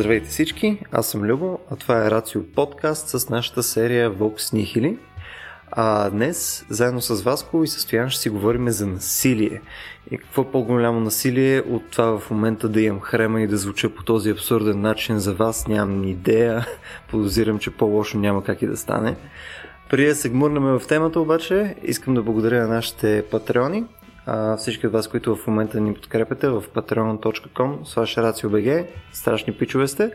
Здравейте всички, аз съм Любо, а това е Рацио подкаст с нашата серия Vox Nihili. А днес, заедно с Васко и Състоян, ще си говорим за насилие. И какво по-голямо насилие от това в момента да имам хрема и да звуча по този абсурден начин за вас, нямам ни идея. Подозирам, че по-лошо няма как и да стане. Преди да се гмурнем в темата обаче, искам да благодаря на нашите патреони, всички от вас, които в момента ни подкрепяте в patreon.com slash страшни пичове сте.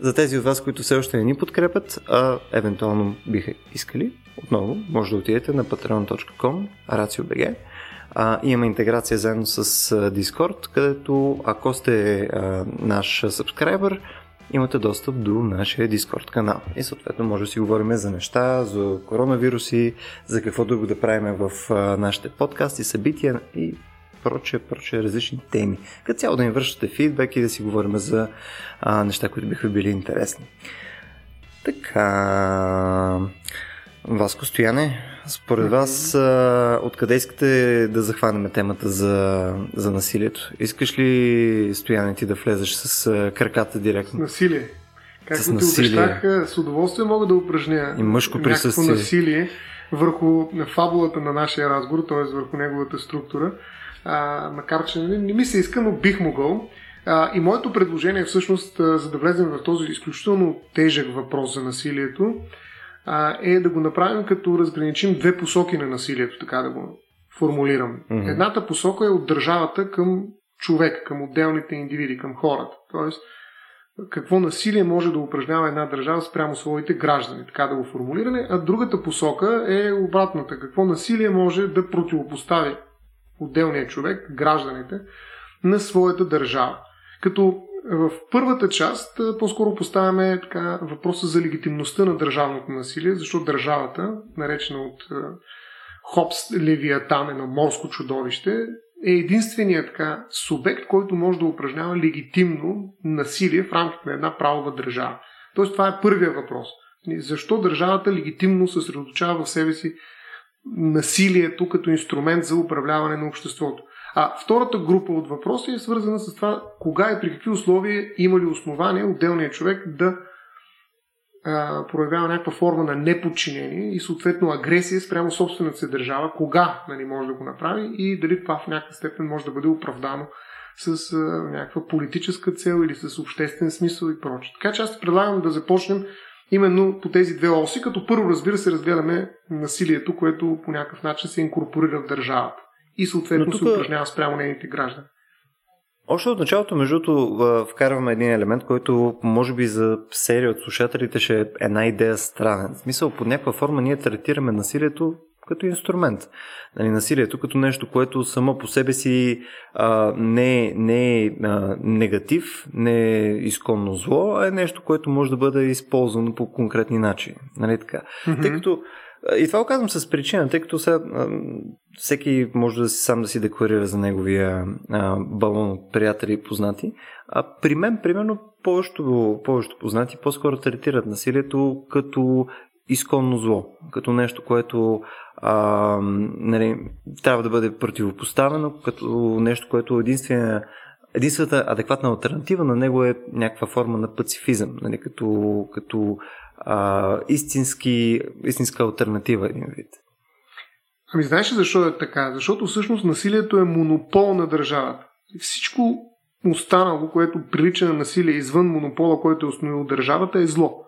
За тези от вас, които все още не ни подкрепят, а евентуално биха искали, отново може да отидете на patreon.com raciobg. А, имаме интеграция заедно с Discord, където ако сте а, наш сабскрайбър, имате достъп до нашия Discord канал. И съответно може да си говорим за неща, за коронавируси, за какво друго да правим в нашите подкасти, събития и проче, проче различни теми. Като цяло да ни връщате фидбек и да си говорим за а, неща, които биха били интересни. Така... Васко Стояне, според вас, а, откъде искате да захванем темата за, за насилието? Искаш ли, Стояне, ти да влезеш с а, краката директно? Насилие. Както с ти насилие. обещах, с удоволствие мога да упражня и мъжко присъствие. насилие върху фабулата на нашия разговор, т.е. върху неговата структура. А, макар, че не, не ми се иска, но бих могъл. А, и моето предложение всъщност, за да влезем в този изключително тежък въпрос за насилието, а, е да го направим като разграничим две посоки на насилието, така да го формулирам. Mm-hmm. Едната посока е от държавата към човек, към отделните индивиди, към хората. Тоест, какво насилие може да упражнява една държава спрямо своите граждани, така да го формулираме, а другата посока е обратната. Какво насилие може да противопостави отделният човек, гражданите, на своята държава. Като в първата част по-скоро поставяме така, въпроса за легитимността на държавното насилие, защото държавата, наречена от Хопс Левиатан, едно морско чудовище, е единственият така субект, който може да упражнява легитимно насилие в рамките на една правова държава. Тоест това е първия въпрос. Защо държавата легитимно съсредоточава в себе си насилието като инструмент за управляване на обществото? А втората група от въпроси е свързана с това кога и при какви условия има ли основание отделният човек да а, проявява някаква форма на неподчинение и съответно агресия спрямо собствената си държава, кога нали, може да го направи и дали това в някаква степен може да бъде оправдано с а, някаква политическа цел или с обществен смисъл и прочее. Така че аз предлагам да започнем именно по тези две оси, като първо разбира се разгледаме насилието, което по някакъв начин се инкорпорира в държавата и съответно тук... се упражнява спрямо нейните граждани. Още от началото, между другото, вкарваме един елемент, който може би за серия от слушателите ще е една идея странен. В смисъл, под някаква форма ние третираме насилието като инструмент. Нали, насилието като нещо, което само по себе си а, не, не е а, негатив, не е изконно зло, а е нещо, което може да бъде използвано по конкретни начини. Нали, така. Mm-hmm. Тъй като и това го казвам с причина, тъй като сега всеки може да си сам да си декларира за неговия балон от приятели и познати. А при мен, примерно, повечето, повечето познати по-скоро третират насилието като изконно зло, като нещо, което а, нали, трябва да бъде противопоставено, като нещо, което единствена, единствената адекватна альтернатива на него е някаква форма на пацифизъм, нали, като, като а, истински, истинска альтернатива един вид. Ами знаеш ли защо е така? Защото всъщност насилието е монопол на държавата. Всичко останало, което прилича на насилие извън монопола, който е установил държавата, е зло.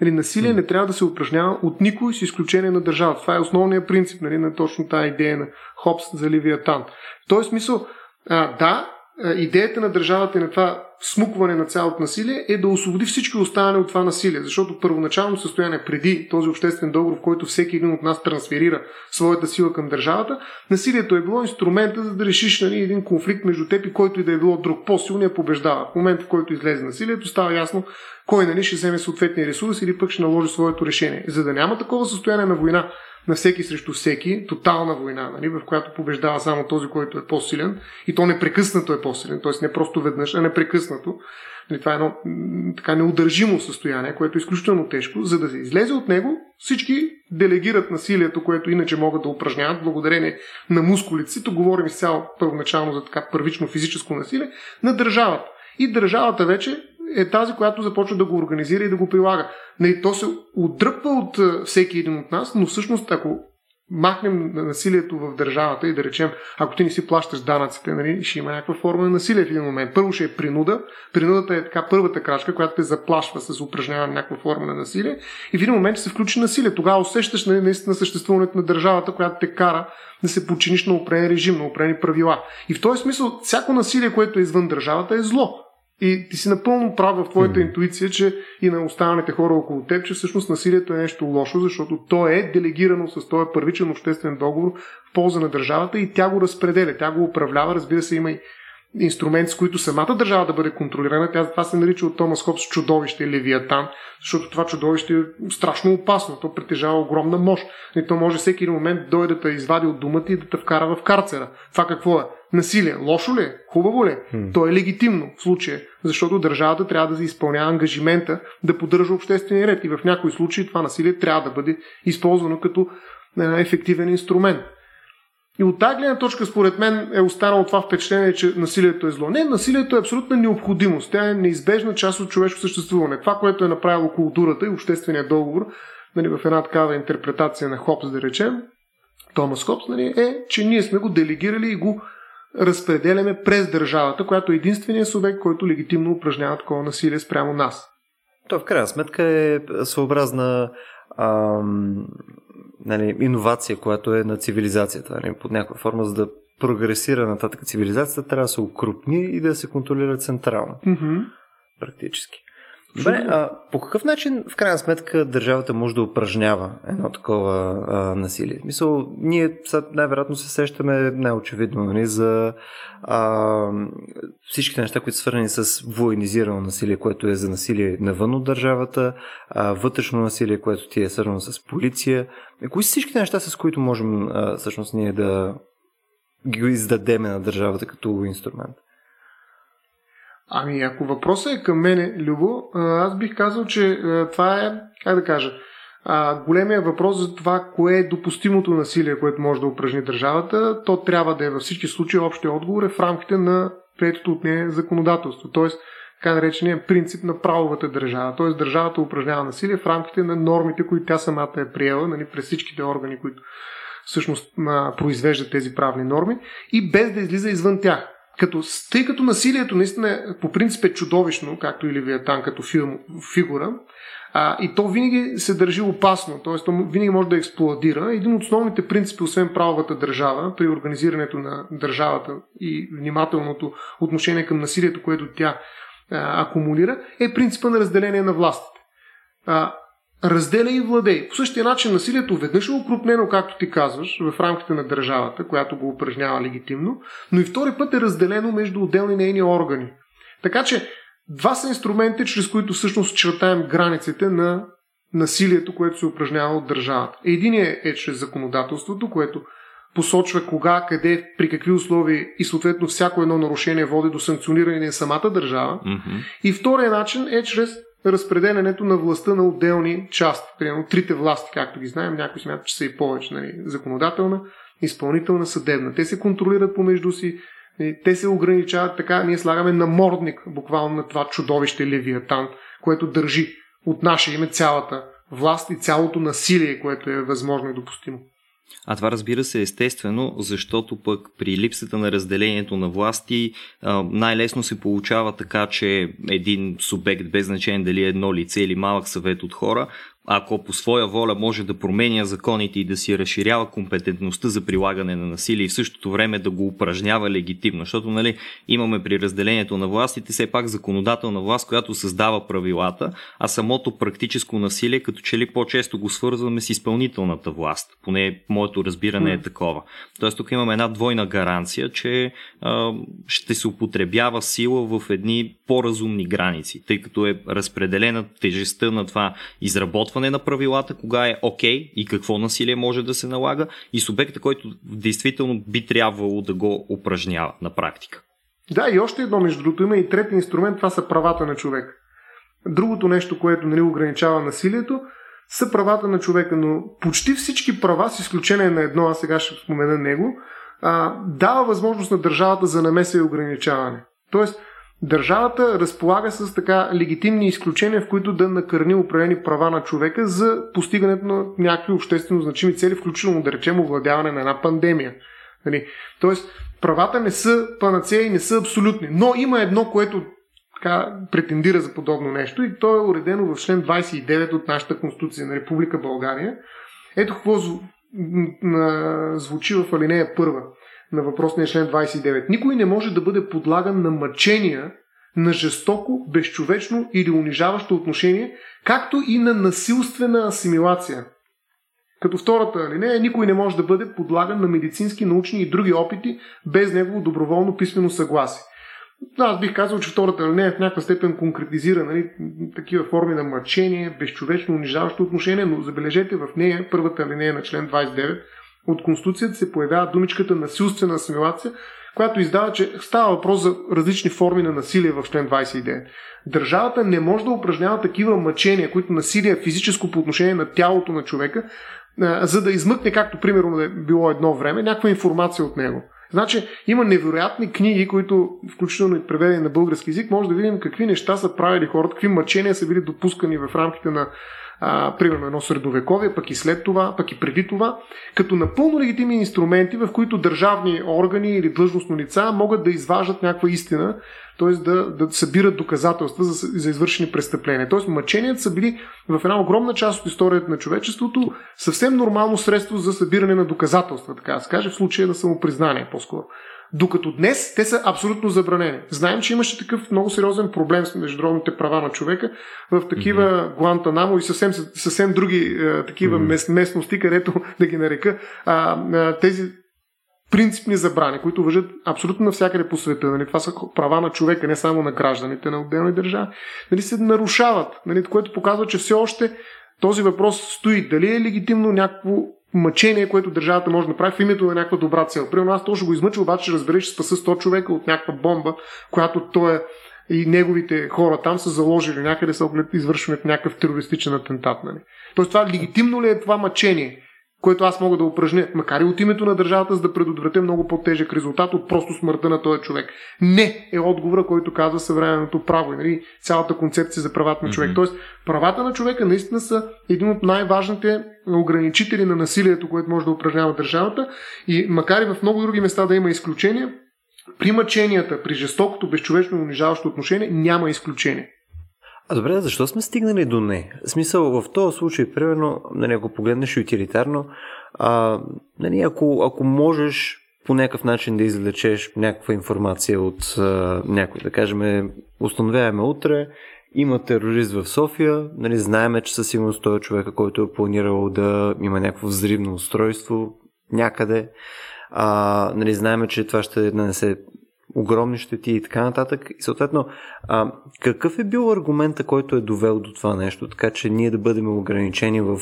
Нали, насилие не трябва да се упражнява от никой с изключение на държавата. Това е основният принцип нали, на точно тази идея на Хопс за Ливиатан. В този смисъл, а, да, идеята на държавата и на това смукване на цялото насилие е да освободи всички останали от това насилие. Защото първоначално състояние преди този обществен договор, в който всеки един от нас трансферира своята сила към държавата, насилието е било инструмента за да решиш нали, един конфликт между теб и който и да е било друг. По-силният побеждава. В момента, в който излезе насилието, става ясно кой нали, ще вземе съответния ресурс или пък ще наложи своето решение. За да няма такова състояние на война, на всеки срещу всеки, тотална война, нали, в която побеждава само този, който е по-силен и то непрекъснато е по-силен, т.е. не просто веднъж, а непрекъснато. Нали, това е едно така неудържимо състояние, което е изключително тежко. За да се излезе от него, всички делегират насилието, което иначе могат да упражняват благодарение на мускулите си. Тук говорим изцяло първоначално за така първично физическо насилие, на държавата. И държавата вече е тази, която започва да го организира и да го прилага. Нали, то се отдръпва от всеки един от нас, но всъщност ако махнем насилието в държавата и да речем, ако ти не си плащаш данъците, нали, ще има някаква форма на насилие в един момент. Първо ще е принуда. Принудата е така първата крачка, която те заплашва с упражняване на някаква форма на насилие. И в един момент се включи насилие. Тогава усещаш нали, наистина съществуването на държавата, която те кара да се подчиниш на определен режим, на определени правила. И в този смисъл, всяко насилие, което е извън държавата, е зло. И ти си напълно прав в твоята интуиция, че и на останалите хора около теб, че всъщност насилието е нещо лошо, защото то е делегирано с този първичен обществен договор в полза на държавата и тя го разпределя, тя го управлява. Разбира се, има и инструменти, с които самата държава да бъде контролирана. Тя това се нарича от Томас Хопс чудовище Левиатан, защото това чудовище е страшно опасно. То притежава огромна мощ. И то може всеки един момент дойде да те извади от думата и да те вкара в карцера. Това какво е? Насилие. Лошо ли е? Хубаво ли е? То е легитимно в случая, защото държавата трябва да изпълнява ангажимента да поддържа обществения ред. И в някои случаи това насилие трябва да бъде използвано като ефективен инструмент. И от тази гледна точка, според мен, е останало това впечатление, че насилието е зло. Не, насилието е абсолютна необходимост. Тя е неизбежна част от човешко съществуване. Това, което е направило културата и обществения договор, нали, в една такава интерпретация на Хопс, да речем, Томас Хопс, нали, е, че ние сме го делегирали и го разпределяме през държавата, която е единственият субект, който легитимно упражнява такова насилие спрямо нас. То в крайна сметка е съобразна ам, нали, иновация, която е на цивилизацията. Нали, под някаква форма, за да прогресира нататък цивилизацията, трябва да се укрупни и да се контролира централно. Mm-hmm. Практически. Добре, а по какъв начин, в крайна сметка, държавата може да упражнява едно такова а, насилие? Мисъл, ние най-вероятно се сещаме най-очевидно нали, за а, всичките неща, които са свързани с военизирано насилие, което е за насилие навън от държавата, а, вътрешно насилие, което ти е свързано с полиция. Кои са всичките неща, с които можем а, всъщност ние да ги издадеме на държавата като инструмент? Ами, ако въпросът е към мене, Любо, аз бих казал, че това е, как да кажа, големия въпрос за това, кое е допустимото насилие, което може да упражни държавата, то трябва да е във всички случаи общия отговор е в рамките на приетото от нея законодателство. Тоест, така наречения принцип на правовата държава. Тоест, държавата упражнява насилие в рамките на нормите, които тя самата е приела, нали, през всичките органи, които всъщност произвеждат тези правни норми и без да излиза извън тях. Като, тъй като насилието наистина по принцип е чудовищно, както и Левиатан като филм, фигура, а, и то винаги се държи опасно, т.е. то винаги може да експлодира. Един от основните принципи, освен правовата държава, при организирането на държавата и внимателното отношение към насилието, което тя а, акумулира, е принципа на разделение на властите. А, разделя и владей. По същия начин насилието веднъж е укрупнено, както ти казваш, в рамките на държавата, която го упражнява легитимно, но и втори път е разделено между отделни нейни органи. Така че два са инструменти, чрез които всъщност чертаем границите на насилието, което се упражнява от държавата. Единият е чрез законодателството, което посочва кога, къде, при какви условия и съответно всяко едно нарушение води до санкциониране на самата държава. Mm-hmm. И втория начин е чрез разпределянето на властта на отделни части. Примерно трите власти, както ги знаем, някои смятат, че са и повече. Нали? Законодателна, изпълнителна, съдебна. Те се контролират помежду си, те се ограничават така, ние слагаме намордник буквално на това чудовище Левиатан, което държи от наше име цялата власт и цялото насилие, което е възможно и допустимо. А това разбира се естествено, защото пък при липсата на разделението на власти най-лесно се получава така, че един субект, без значение дали е едно лице или малък съвет от хора, ако по своя воля може да променя законите и да си разширява компетентността за прилагане на насилие и в същото време да го упражнява легитимно. Защото нали, имаме при разделението на властите все пак законодателна власт, която създава правилата, а самото практическо насилие като че ли по-често го свързваме с изпълнителната власт. Поне моето разбиране е такова. Тоест тук имаме една двойна гаранция, че а, ще се употребява сила в едни по-разумни граници, тъй като е разпределена тежестта на това изработване на правилата, кога е окей okay и какво насилие може да се налага и субекта, който действително би трябвало да го упражнява на практика. Да, и още едно, между другото, има и трети инструмент, това са правата на човек. Другото нещо, което нали, ограничава насилието, са правата на човека, но почти всички права, с изключение на едно, аз сега ще спомена него, а, дава възможност на държавата за намеса и ограничаване. Тоест, Държавата разполага с така легитимни изключения, в които да накърни определени права на човека за постигането на някакви обществено значими цели, включително да речем овладяване на една пандемия. Нали? Тоест, правата не са панацея и не са абсолютни. Но има едно, което така, претендира за подобно нещо и то е уредено в член 29 от нашата Конституция на Република България. Ето какво звучи в алинея първа на въпросния член 29. Никой не може да бъде подлаган на мъчения, на жестоко, безчовечно или унижаващо отношение, както и на насилствена асимилация. Като втората алинея, никой не може да бъде подлаган на медицински, научни и други опити без негово доброволно писмено съгласие. Аз бих казал, че втората алинея в някаква степен конкретизира нали, такива форми на мъчение, безчовечно, унижаващо отношение, но забележете в нея, първата алинея на член 29 от Конституцията се появява думичката насилствена асимилация, която издава, че става въпрос за различни форми на насилие в член 29. Държавата не може да упражнява такива мъчения, които насилие физическо по отношение на тялото на човека, за да измъкне, както примерно е било едно време, някаква информация от него. Значи има невероятни книги, които, включително и преведени на български язик, може да видим какви неща са правили хората, какви мъчения са били допускани в рамките на а, примерно едно средовековие, пък и след това, пък и преди това, като напълно легитимни инструменти, в които държавни органи или длъжностно лица могат да изваждат някаква истина, т.е. Да, да събират доказателства за, за извършени престъпления. Т.е. мъченията са били в една огромна част от историята на човечеството съвсем нормално средство за събиране на доказателства, така да се каже, в случая на самопризнание по-скоро. Докато днес те са абсолютно забранени. Знаем, че имаше такъв много сериозен проблем с международните права на човека в такива mm-hmm. Гуантанамо и съвсем, съвсем други е, такива mm-hmm. местности, където да ги нарека, а, а, тези принципни забрани, които въжат абсолютно навсякъде по света. Нали? Това са права на човека, не само на гражданите на отделни държави. Нали? Се нарушават, нали? което показва, че все още този въпрос стои. Дали е легитимно някакво мъчение, което държавата може да направи в името на някаква добра цел. Примерно аз точно го измъча, обаче разбереш, че спаса 100 човека от някаква бомба, която той е и неговите хора там са заложили някъде са оглед извършването някакъв терористичен атентат. Нали? Тоест това легитимно ли е това мъчение? Което аз мога да упражня, макар и от името на държавата, за да предотвратя много по-тежък резултат от просто смъртта на този човек. Не е отговора, който казва съвременното право и нали, цялата концепция за правата на човек. Mm-hmm. Тоест, правата на човека наистина са един от най-важните ограничители на насилието, което може да упражнява държавата и макар и в много други места да има изключения, при мъченията, при жестокото, безчовечно унижаващо отношение няма изключение. А добре, защо сме стигнали до не? В смисъл, в този случай, примерно, нали, ако погледнеш утилитарно, а, нали, ако, ако можеш по някакъв начин да извлечеш някаква информация от а, някой, да кажем, установяваме утре, има терорист в София, нали, знаеме, че със сигурност той е човека, който е планирал да има някакво взривно устройство някъде. А, нали, знаеме, че това ще нанесе огромни щети и така нататък. И съответно, а, какъв е бил аргумента, който е довел до това нещо, така че ние да бъдем ограничени в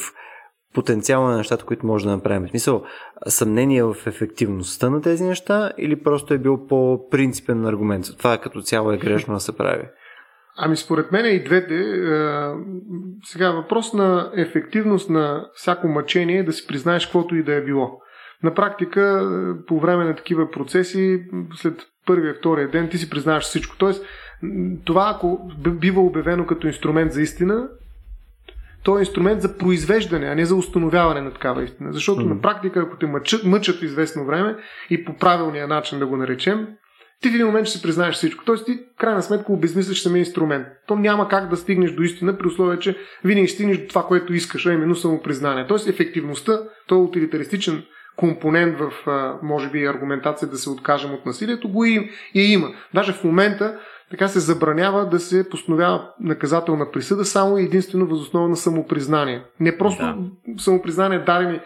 потенциала на нещата, които може да направим? В смисъл, съмнение в ефективността на тези неща или просто е бил по-принципен аргумент? Това като цяло е грешно да се прави. Ами според мен и двете. Е, сега въпрос на ефективност на всяко мъчение е да си признаеш каквото и да е било. На практика, е, по време на такива процеси, след първия, втория ден, ти си признаваш всичко. Тоест, това, ако бива обявено като инструмент за истина, то е инструмент за произвеждане, а не за установяване на такава истина. Защото mm-hmm. на практика, ако те мъчат, мъчат известно време и по правилния начин да го наречем, ти в един момент ще си признаеш всичко. Тоест ти, крайна сметка, обезмисляш самия инструмент. То няма как да стигнеш до истина, при условие, че винаги стигнеш до това, което искаш, а именно самопризнание. Тоест ефективността, то е утилитаристичен компонент в, може би, аргументация да се откажем от насилието, го и, и има. Даже в момента така се забранява да се постановява наказателна присъда само и единствено възоснова на самопризнание. Не просто да. самопризнание дадени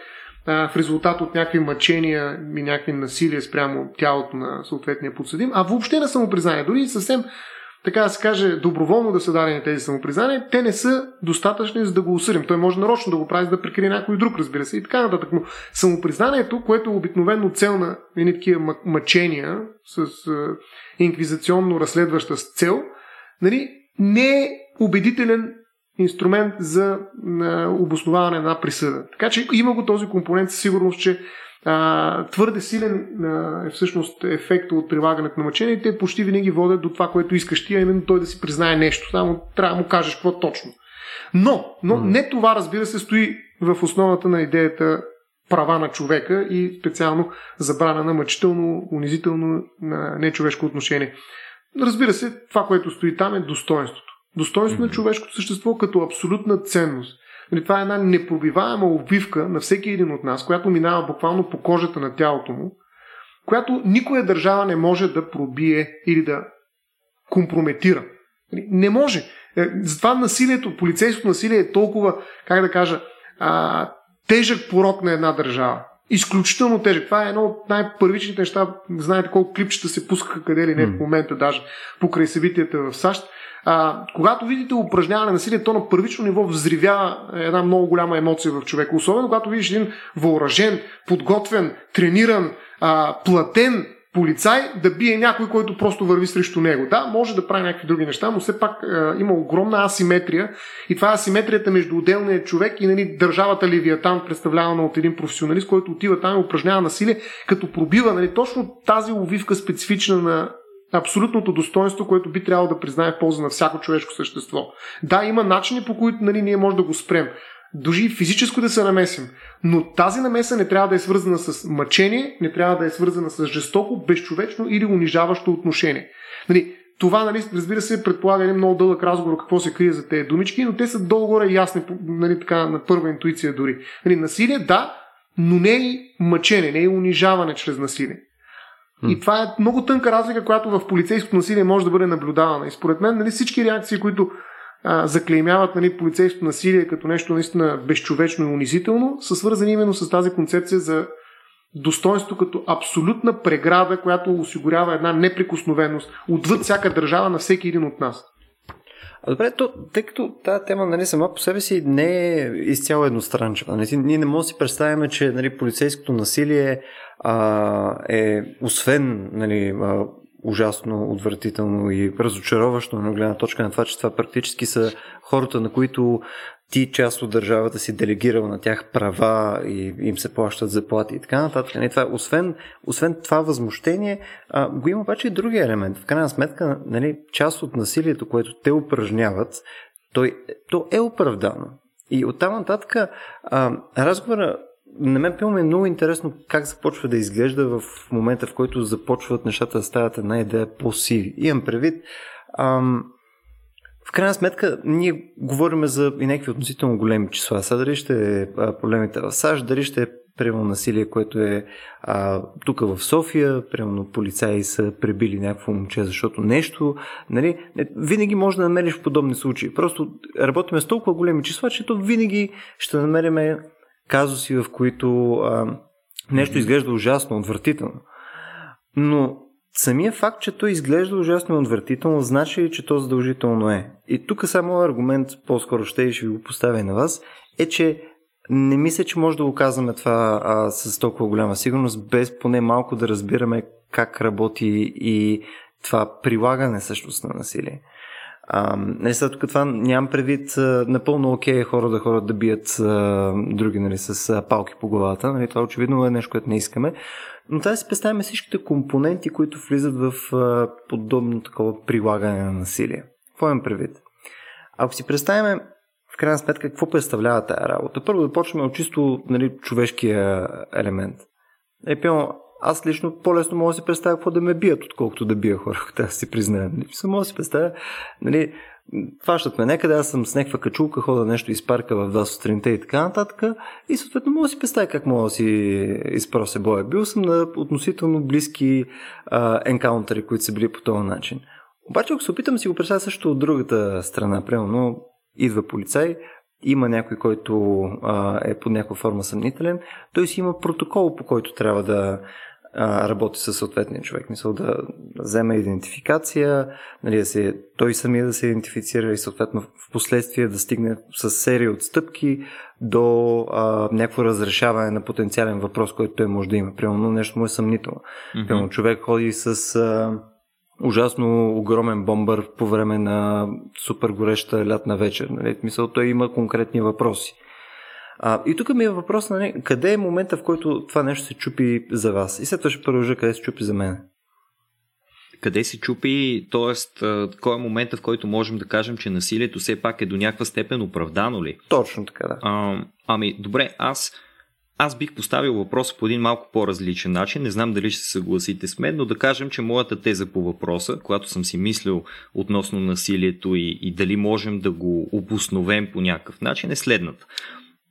а, в резултат от някакви мъчения и някакви насилия спрямо тялото на съответния подсъдим, а въобще на самопризнание. Дори съвсем така да се каже, доброволно да са дадени тези самопризнания, те не са достатъчни за да го осъдим. Той може нарочно да го прави, за да прикрие някой друг, разбира се, и така нататък. Но самопризнанието, което е обикновено цел на едни такива мъчения с инквизационно разследваща с цел, нали, не е убедителен инструмент за обосноваване на присъда. Така че има го този компонент със сигурност, че а, твърде силен а, е всъщност ефект от прилагането на мъчение те почти винаги водят до това, което искаш ти, а именно той да си признае нещо. Само трябва да му кажеш какво точно. Но, но mm. не това, разбира се, стои в основата на идеята права на човека и специално забрана на мъчително, унизително, на нечовешко отношение. Разбира се, това, което стои там е достоинството. Достоинство mm-hmm. на човешкото същество като абсолютна ценност. Нали, това е една непробиваема обвивка на всеки един от нас, която минава буквално по кожата на тялото му, която никоя държава не може да пробие или да компрометира. Нали, не може. Е, затова насилието, полицейското насилие е толкова, как да кажа, а, тежък порок на една държава. Изключително тежък. Това е едно от най-първичните неща. Знаете колко клипчета се пускаха къде ли не в момента, даже покрай събитията в САЩ. А, когато видите упражняване на насилие, то на първично ниво взривява една много голяма емоция в човека. Особено когато видиш един въоръжен, подготвен, трениран, а, платен полицай да бие някой, който просто върви срещу него. Да, може да прави някакви други неща, но все пак е, има огромна асиметрия и това е асиметрията между отделния човек и нали, държавата Левиатан, представлявана от един професионалист, който отива там и упражнява насилие, като пробива нали, точно тази увивка специфична на абсолютното достоинство, което би трябвало да признае в полза на всяко човешко същество. Да, има начини по които нали, ние можем да го спрем. Дори физическо да се намесим. Но тази намеса не трябва да е свързана с мъчение, не трябва да е свързана с жестоко, безчовечно или унижаващо отношение. Нали, това, нали, разбира се, предполага един много дълъг разговор какво се крие за тези думички, но те са долу-горе ясни, нали, така, на първа интуиция дори. Нали, насилие, да, но не е мъчение, не е унижаване чрез насилие. И това е много тънка разлика, която в полицейското насилие може да бъде наблюдавана. И според мен нали, всички реакции, които а, заклеймяват нали, полицейското насилие като нещо наистина безчовечно и унизително, са свързани именно с тази концепция за достоинство като абсолютна преграда, която осигурява една неприкосновеност отвъд всяка държава на всеки един от нас. А добре, то, тъй като тази тема нали, сама по себе си не е изцяло едностранчива. Нали, ние не можем да си представяме, че нали, полицейското насилие а, е освен нали, а, ужасно, отвратително и разочароващо на гледна точка на това, че това практически са хората, на които ти част от държавата си делегирал на тях права и им се плащат заплати и така нататък. Не, нали, това, освен, освен това възмущение, а, го има обаче и други елемент. В крайна сметка, нали, част от насилието, което те упражняват, той, то е оправдано. И оттам нататък а, разговора на мен пилно е много интересно как започва да изглежда в момента, в който започват нещата да стават една идея по-сиви. Имам предвид, ам, в крайна сметка, ние говорим за и някакви относително големи числа. Сега дали ще е проблемите в САЩ, дали ще е примерно насилие, което е а, тук в София, примерно полицаи са пребили някакво момче, защото нещо, нали, винаги може да намериш подобни случаи. Просто работиме с толкова големи числа, че то винаги ще намериме казуси, в които а, нещо изглежда ужасно, отвратително. Но самия факт, че той изглежда ужасно отвратително, значи, че то задължително е. И тук само аргумент, по-скоро ще и ще ви го поставя и на вас, е, че не мисля, че може да го казваме това а, с толкова голяма сигурност, без поне малко да разбираме как работи и това прилагане всъщност на насилие. А, не, сега тук това нямам предвид а, напълно окей okay, хора да ходят да бият а, други нали, с а, палки по главата. Нали, това очевидно е нещо, което не искаме. Но трябва да си представим всичките компоненти, които влизат в а, подобно такова прилагане на насилие. Какво имам предвид? Ако си представим в крайна сметка какво представлява тази работа, първо да почнем от чисто нали, човешкия елемент. Е, пълно, аз лично по-лесно мога да си представя какво да ме бият, отколкото да бия хора, да си призная. Нали? Мога да си представя, нали, фащат ме някъде, аз съм с някаква качулка, хода нещо из парка в 2 сутринта и така нататък. И съответно мога да си представя как мога да си изпрося боя. Бил съм на относително близки а, енкаунтери, които са били по този начин. Обаче, ако се опитам си го представя също от другата страна, примерно идва полицай, има някой, който а, е под някаква форма съмнителен, той си има протокол, по който трябва да а, работи със съответния човек. Мисъл да вземе идентификация, нали, да се, той самия да се идентифицира и съответно в последствие да стигне с серия от стъпки до а, някакво разрешаване на потенциален въпрос, който той може да има. Примерно нещо му е съмнително. Mm-hmm. Примерно човек ходи с а, ужасно огромен бомбър по време на супер гореща лятна вечер. Нали? Мисъл, той има конкретни въпроси. А, и тук ми е въпрос, нали, къде е момента, в който това нещо се чупи за вас? И след това ще продължа къде се чупи за мен. Къде се чупи, т.е. кой е момента, в който можем да кажем, че насилието все пак е до някаква степен оправдано ли? Точно така, да. А, ами, добре, аз аз бих поставил въпроса по един малко по-различен начин. Не знам дали ще се съгласите с мен, но да кажем, че моята теза по въпроса, която съм си мислил относно насилието и, и дали можем да го обосновем по някакъв начин, е следната.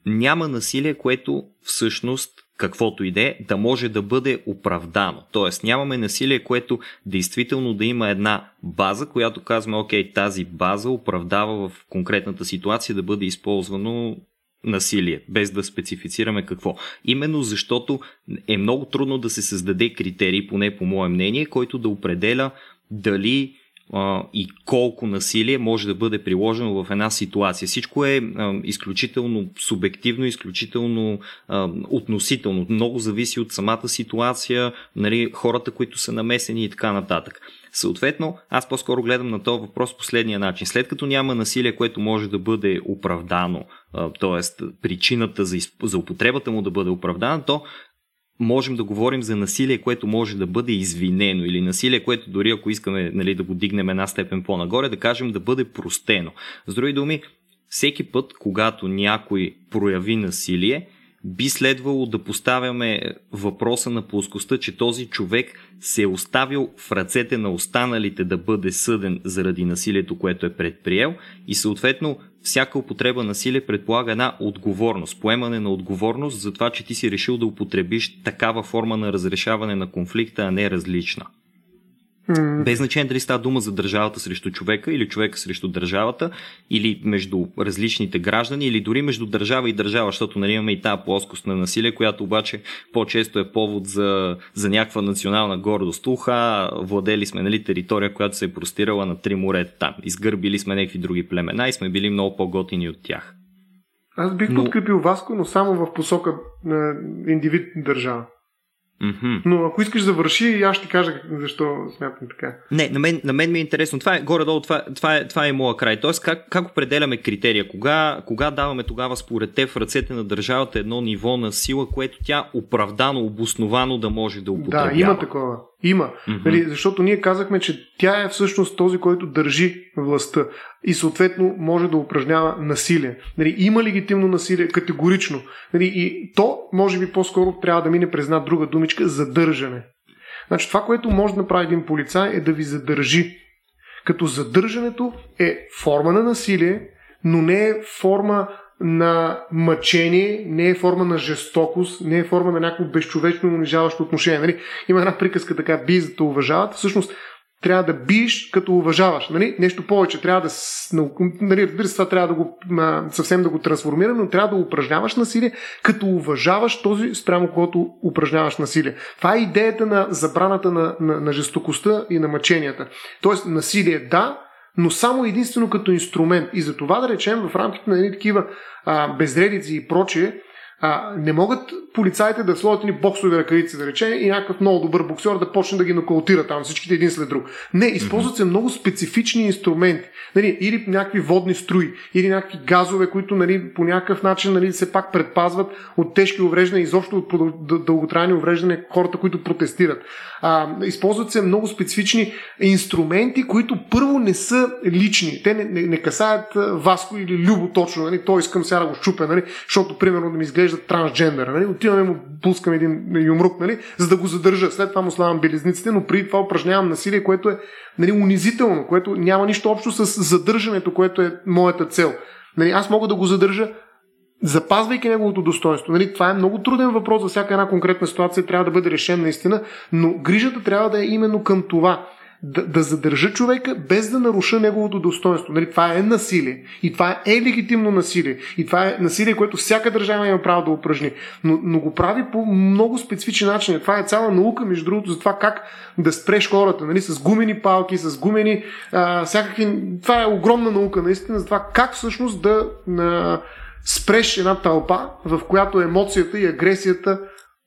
Няма насилие, което всъщност каквото и да е, да може да бъде оправдано. Тоест нямаме насилие, което действително да има една база, която казваме, окей, тази база оправдава в конкретната ситуация да бъде използвано насилие, без да специфицираме какво. Именно защото е много трудно да се създаде критерий, поне по мое мнение, който да определя дали и колко насилие може да бъде приложено в една ситуация. Всичко е изключително субективно, изключително относително. Много зависи от самата ситуация, нали, хората, които са намесени и така нататък. Съответно, аз по-скоро гледам на този въпрос последния начин. След като няма насилие, което може да бъде оправдано, т.е. причината за употребата му да бъде оправдана, то можем да говорим за насилие, което може да бъде извинено или насилие, което дори ако искаме нали, да го дигнем една степен по-нагоре, да кажем да бъде простено. С други думи, всеки път, когато някой прояви насилие, би следвало да поставяме въпроса на плоскостта, че този човек се е оставил в ръцете на останалите да бъде съден заради насилието, което е предприел и съответно всяка употреба насилие предполага една отговорност, поемане на отговорност за това, че ти си решил да употребиш такава форма на разрешаване на конфликта, а не различна. Mm. Без значение дали става дума за държавата срещу човека или човека срещу държавата, или между различните граждани, или дори между държава и държава, защото нали, имаме и тази плоскост на насилие, която обаче по-често е повод за, за някаква национална гордост. Уха, владели сме нали, територия, която се е простирала на три морета там. Изгърбили сме някакви други племена и сме били много по-готини от тях. Аз бих но... подкрепил Васко, но само в посока на индивид държава. Mm-hmm. Но ако искаш да върши, аз ще кажа защо смятам така. Не, на мен, на мен ми е интересно. Това е горе-долу, това, това, е, това е моя край. Тоест, как, как определяме критерия? Кога, кога даваме тогава според те в ръцете на държавата едно ниво на сила, което тя оправдано, обосновано да може да употребява? Да, има такова. Има. Mm-hmm. Нали, защото ние казахме, че тя е всъщност този, който държи властта и съответно може да упражнява насилие. Нали, има легитимно насилие категорично. Нали, и то, може би, по-скоро трябва да мине през една друга думичка задържане. Значи, това, което може да направи един полицай е да ви задържи. Като задържането е форма на насилие, но не е форма на мъчение, не е форма на жестокост, не е форма на някакво безчовечно унижаващо отношение. Нали? Има една приказка така, би за да уважават. Всъщност, трябва да биеш като уважаваш. Нали? Нещо повече. Трябва да. Нали, разбира се, това трябва да го съвсем да го трансформираме, но трябва да упражняваш насилие, като уважаваш този спрямо който упражняваш насилие. Това е идеята на забраната на, на, на жестокостта и на мъченията. Тоест, насилие да, но само единствено като инструмент. И за това да речем в рамките на едни такива а, безредици и прочие, а, не могат полицаите да сложат ни боксови ръкавици, да речем, и някакъв много добър боксер да почне да ги нокаутира там всичките един след друг. Не, използват се много специфични инструменти. Нали, или някакви водни струи, или някакви газове, които нали, по някакъв начин нали, се пак предпазват от тежки увреждания, изобщо от дълготрайни увреждания хората, които протестират. А, използват се много специфични инструменти, които първо не са лични. Те не, не, не касаят Васко или Любо точно. Нали, той искам сега да го щупя, нали, защото примерно да ми изглежда трансджендър. Нали, отиваме му пускам един юмрук, нали, за да го задържа. След това му слагам белезниците, но преди това упражнявам насилие, което е нали, унизително, което няма нищо общо с задържането, което е моята цел. Нали, аз мога да го задържа запазвайки неговото достоинство. Нали, това е много труден въпрос за всяка една конкретна ситуация, трябва да бъде решен наистина, но грижата трябва да е именно към това да, да задържа човека без да наруша неговото достоинство. Нали, това е насилие. И това е легитимно насилие. И това е насилие, което всяка държава има право да упражни. Но, но го прави по много специфичен начин. Това е цяла наука, между другото, за това как да спреш хората. Нали, с гумени палки, с гумени а, всякакви... Това е огромна наука, наистина, за това как всъщност да а, спреш една тълпа, в която емоцията и агресията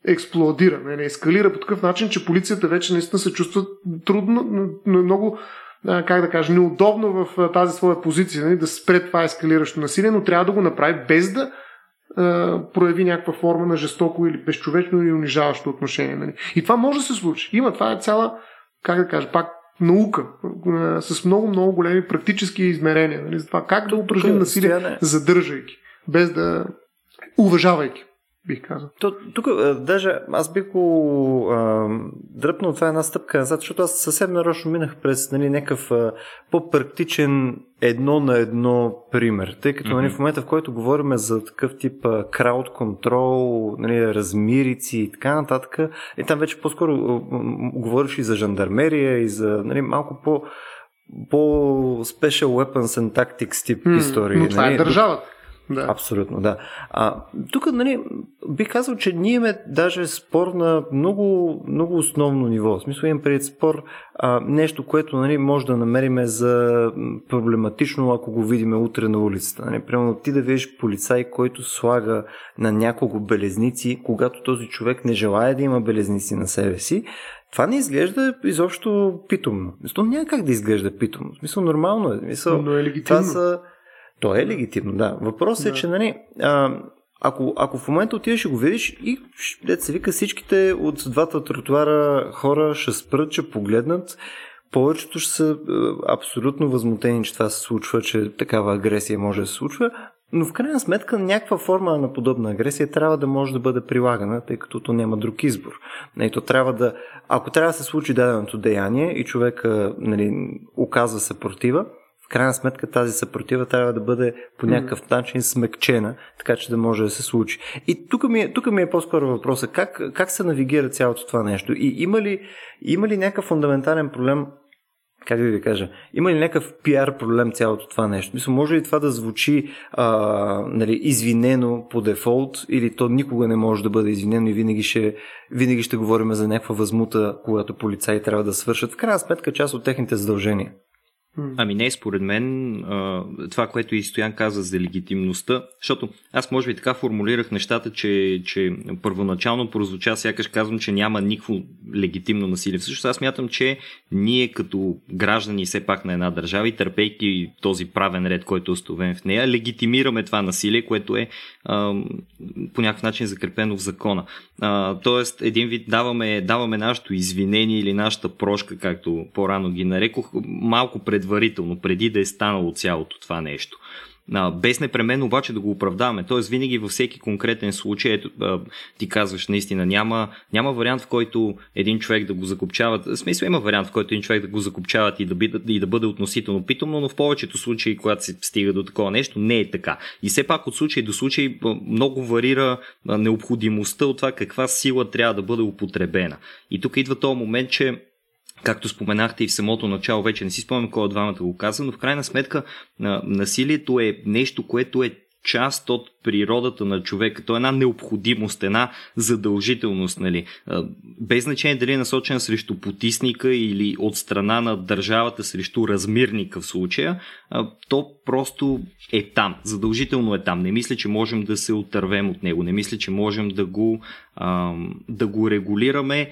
експлодира, не, не ескалира по такъв начин, че полицията вече наистина се чувства трудно, много, как да кажа, неудобно в тази своя позиция, нали, да спре това ескалиращо насилие, но трябва да го направи без да прояви някаква форма на жестоко или безчовечно или унижаващо отношение. Нали. И това може да се случи. Има, това е цяла, как да кажа, пак наука с много-много големи практически измерения. Нали, за това как да упражним насилие, задържайки, без да уважавайки бих казал. То, тук даже аз бих го а, дръпнал това една стъпка назад, защото аз съвсем нарочно минах през нали, някакъв а, по-практичен едно на едно пример, тъй като mm-hmm. нали, в момента, в който говорим за такъв тип крауд контрол, нали, размирици и така нататък, и там вече по-скоро а, говориш и за жандармерия и за нали, малко по по Special Weapons and Tactics тип mm, истории. Но това е нали? е държавата. Да. Абсолютно, да. А, тук, нали, бих казал, че ние имаме даже спор на много, много основно ниво. В смисъл имам пред спор а, нещо, което нали, може да намериме за проблематично, ако го видиме утре на улицата. Нали. Примерно ти да видиш полицай, който слага на няколко белезници, когато този човек не желая да има белезници на себе си, това не изглежда изобщо питомно. То няма как да изглежда питомно. В смисъл нормално е. В смисъл, Но е легитимно. Това са, то е легитимно, да. Въпросът е, да. е, че нали, а, ако, ако в момента отидеш и го видиш и дет се вика всичките от двата тротуара хора ще спрат, ще погледнат, повечето ще са абсолютно възмутени, че това се случва, че такава агресия може да се случва, но в крайна сметка някаква форма на подобна агресия трябва да може да бъде прилагана, тъй като то няма друг избор. Нали, то трябва да, ако трябва да се случи даденото деяние и човека нали, оказва съпротива, в крайна сметка тази съпротива трябва да бъде по някакъв начин смекчена, така че да може да се случи. И тук ми е, тук ми е по-скоро въпроса, как, как се навигира цялото това нещо? И има ли, има ли някакъв фундаментален проблем как да ви кажа, има ли някакъв пиар проблем цялото това нещо? Мисля, може ли това да звучи а, нали, извинено по дефолт или то никога не може да бъде извинено и винаги ще, винаги ще говорим за някаква възмута, когато полицаи трябва да свършат? В крайна сметка част от техните задължения. Ами не, според мен това, което и Стоян каза за легитимността, защото аз може би така формулирах нещата, че, че първоначално прозвуча, сякаш казвам, че няма никакво легитимно насилие. Всъщност аз мятам, че ние като граждани все пак на една държава и търпейки този правен ред, който е установен в нея, легитимираме това насилие, което е по някакъв начин закрепено в закона. Тоест, един вид даваме, даваме нашето извинение или нашата прошка, както по-рано ги нарекох, малко предварително, преди да е станало цялото това нещо без непременно обаче да го оправдаваме. Тоест, винаги във всеки конкретен случай, ето, ти казваш, наистина няма, няма вариант, в който един човек да го закопчават. В смисъл има вариант, в който един човек да го закопчават и да, биде, и да бъде относително питомно, но в повечето случаи, когато се стига до такова нещо, не е така. И все пак от случай до случай много варира необходимостта от това каква сила трябва да бъде употребена. И тук идва този момент, че както споменахте и в самото начало, вече не си спомням кой от двамата го каза, но в крайна сметка насилието е нещо, което е част от природата на човека. То е една необходимост, една задължителност. Нали. Без значение дали е насочена срещу потисника или от страна на държавата срещу размирника в случая, то просто е там. Задължително е там. Не мисля, че можем да се отървем от него. Не мисля, че можем да го, да го регулираме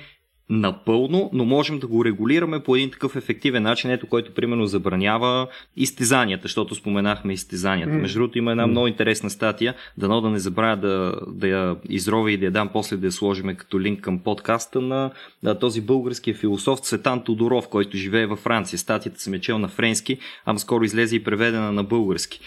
напълно, но можем да го регулираме по един такъв ефективен начин, ето който примерно забранява изтезанията, защото споменахме изтезанията. Mm. Между другото има една mm. много интересна статия, дано да не забравя да, да я изровя и да я дам после да я сложиме като линк към подкаста на, на този български философ Цветан Тодоров, който живее във Франция. Статията съм е чел на френски, ама скоро излезе и преведена на български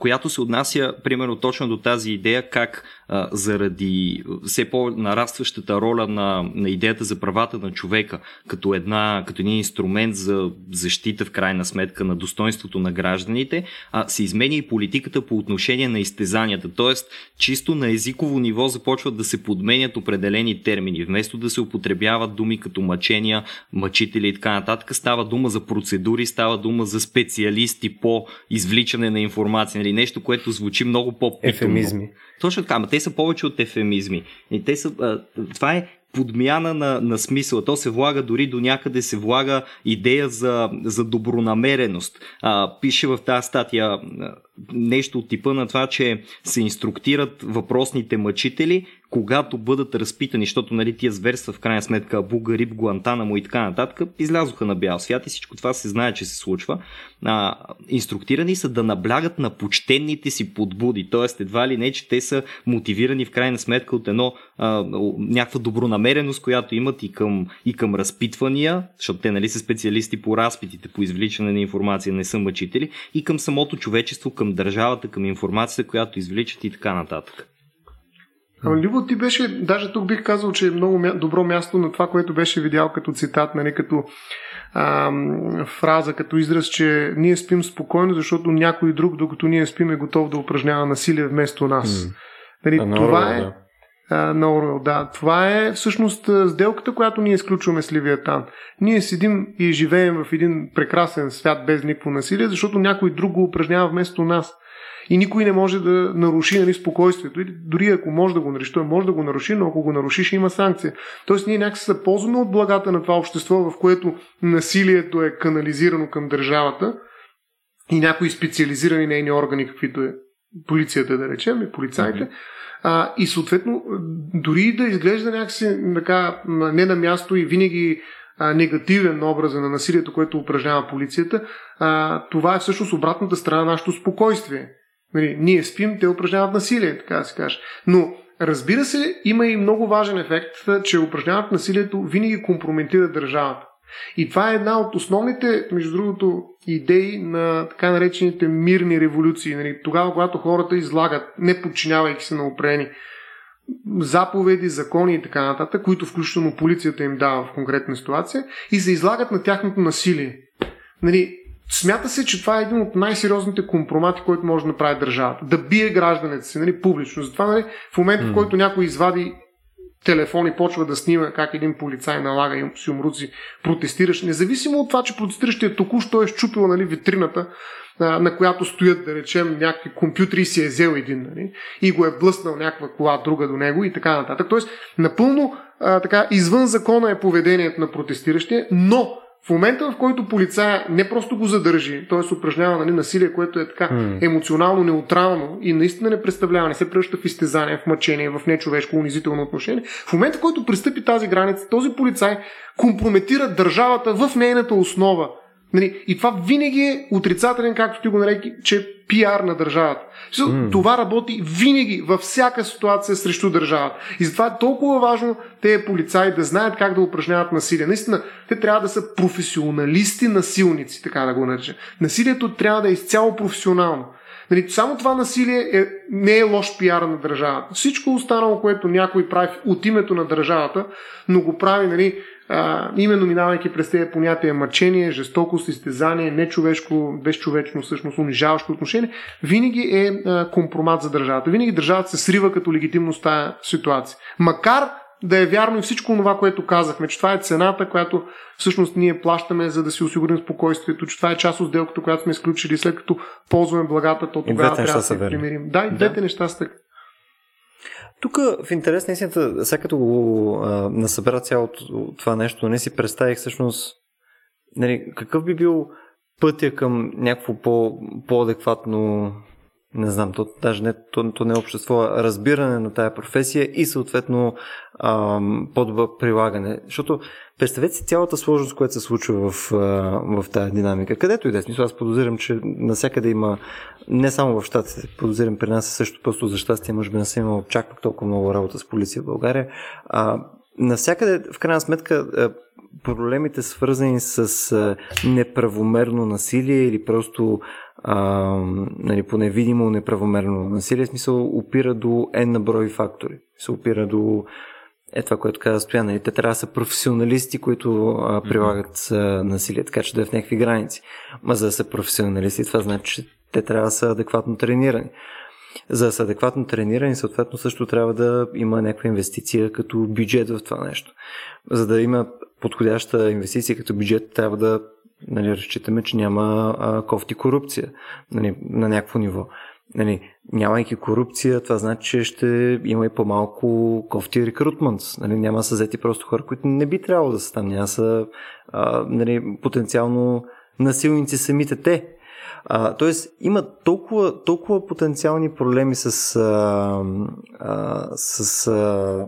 която се отнася примерно точно до тази идея как заради все по-нарастващата роля на, на идеята за правата на човека като, една, като един инструмент за защита в крайна сметка на достоинството на гражданите, а, се изменя и политиката по отношение на изтезанията. Тоест, чисто на езиково ниво започват да се подменят определени термини. Вместо да се употребяват думи като мъчения, мъчители и така нататък, става дума за процедури, става дума за специалисти по извличане на информация нали? нещо, което звучи много по Ефемизми. Точно така, те са повече от ефемизми. И те са, а, това е подмяна на, на смисъл. То се влага дори до някъде се влага идея за, за добронамереност. А, пише в тази статия нещо от типа на това, че се инструктират въпросните мъчители когато бъдат разпитани, защото нали, тия зверства в крайна сметка Абу Гариб, Гуантанамо и така нататък, излязоха на бял свят и всичко това се знае, че се случва. А, инструктирани са да наблягат на почтенните си подбуди, т.е. едва ли не, че те са мотивирани в крайна сметка от едно а, някаква добронамереност, която имат и към, и към разпитвания, защото те нали, са специалисти по разпитите, по извличане на информация, не са мъчители, и към самото човечество, към държавата, към информацията, която извличат и така нататък. Ама Любо, ти беше, даже тук бих казал, че е много мя... добро място на това, което беше видял като цитат, нали, като ам, фраза, като израз, че ние спим спокойно, защото някой друг, докато ние спим, е готов да упражнява насилие вместо нас. Mm. Нали, а, това е... Да. на Орвел, да. Това е всъщност сделката, която ние изключваме с Ливиятан. Ние седим и живеем в един прекрасен свят без никакво насилие, защото някой друг го упражнява вместо нас и никой не може да наруши нали, спокойствието. Или дори ако може да го наруши, той може да го наруши, но ако го наруши, ще има санкция. Тоест ние някакси се ползваме от благата на това общество, в което насилието е канализирано към държавата и някои специализирани нейни органи, каквито е полицията, да речем, и полицайите. Mm-hmm. А, и съответно, дори да изглежда някакси така, не на място и винаги а, негативен образ на насилието, което упражнява полицията, а, това е всъщност обратната страна на нашето спокойствие. Нали, ние спим, те упражняват насилие, така да се каже. Но разбира се, има и много важен ефект, че упражняват насилието винаги компрометира държавата. И това е една от основните, между другото, идеи на така наречените мирни революции. Нали, тогава, когато хората излагат, не подчинявайки се на опрени, заповеди, закони и така нататък, които включително полицията им дава в конкретна ситуация, и се излагат на тяхното насилие. Нали, Смята се, че това е един от най-сериозните компромати, който може да направи държавата. Да бие гражданите си, нали, публично. Затова, нали, в момента, mm. в който някой извади телефон и почва да снима как един полицай налага им си умруци, протестираш, независимо от това, че протестиращия току-що е щупил нали, витрината, на която стоят, да речем, някакви компютри и си е взел един, нали, и го е блъснал някаква кола друга до него и така нататък. Тоест, напълно а, така, извън закона е поведението на протестиращия, но в момента, в който полицая не просто го задържи, т.е. упражнява нали, насилие, което е така mm. емоционално неутрално и наистина не представлява, не се превръща в изтезание, в мъчение, в нечовешко унизително отношение, в момента, в който пристъпи тази граница, този полицай компрометира държавата в нейната основа. Нали, и това винаги е отрицателен, както ти го наречи, че пиар на държавата. Mm. Това работи винаги, във всяка ситуация срещу държавата. И затова е толкова важно тези полицаи да знаят как да упражняват насилие. Наистина, те трябва да са професионалисти насилници, така да го нареча. Насилието трябва да е изцяло професионално. Нали, само това насилие е, не е лош пиар на държавата. Всичко останало, което някой прави от името на държавата, но го прави нали, а, именно минавайки през тези понятия мъчение, жестокост, изтезание, нечовешко, безчовечно, всъщност унижаващо отношение, винаги е а, компромат за държавата. Винаги държавата се срива като легитимност тази ситуация. Макар да е вярно и всичко това, което казахме, че това е цената, която всъщност ние плащаме, за да си осигурим спокойствието, че това е част от сделката, която сме изключили, след като ползваме благата, то тогава трябва да се примирим. Да, и двете да. неща са така. Тук в интерес на истината, сега като го а, насъбра цялото това нещо, не си представих всъщност нали, какъв би бил пътя към някакво по, по-адекватно не знам, то, даже не, то, то не е общество, а разбиране на тая професия и съответно ам, по-добро прилагане. Защото представете си цялата сложност, която се случва в, в тази динамика. Където и да е. Аз подозирам, че насякъде има, не само в Штатите, подозирам при нас е също просто за щастие, може би не съм имал чак толкова много работа с полиция в България. А, навсякъде, в крайна сметка, проблемите свързани с неправомерно насилие или просто а, нали, по неправомерно насилие, смисъл опира до N на брой фактори. Се опира до е това, което каза Стоян. Нали, те трябва да са професионалисти, които а, прилагат mm-hmm. насилие, така че да е в някакви граници. Ма за да са професионалисти, това значи, че те трябва да са адекватно тренирани. За да са адекватно тренирани, съответно също трябва да има някаква инвестиция като бюджет в това нещо. За да има подходяща инвестиция като бюджет, трябва да нали, разчитаме, че няма а, кофти корупция нали, на някакво ниво. Нали, нямайки корупция, това значи, че ще има и по-малко кофти рекрутмент. Нали, няма да са взети просто хора, които не би трябвало да са там. Няма са а, нали, потенциално насилници самите те. А, тоест, има толкова, толкова потенциални проблеми с, а, а, с, а,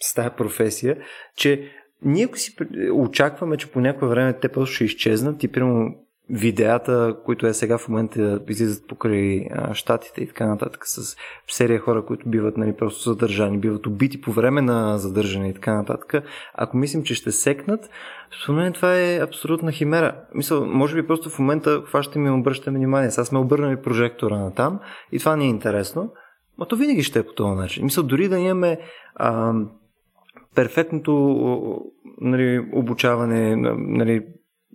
с тази професия, че ние ако си очакваме, че по някое време те просто ще изчезнат и примерно видеята, които е сега в момента излизат покрай а, щатите и така нататък с серия хора, които биват нали, просто задържани, биват убити по време на задържане и така нататък. Ако мислим, че ще секнат, според мен това е абсолютна химера. Мисъл, може би просто в момента хващаме и обръщаме внимание. Сега сме обърнали прожектора на там и това ни е интересно. Но то винаги ще е по този начин. Мисля, дори да имаме а, перфектното нали, обучаване, нали,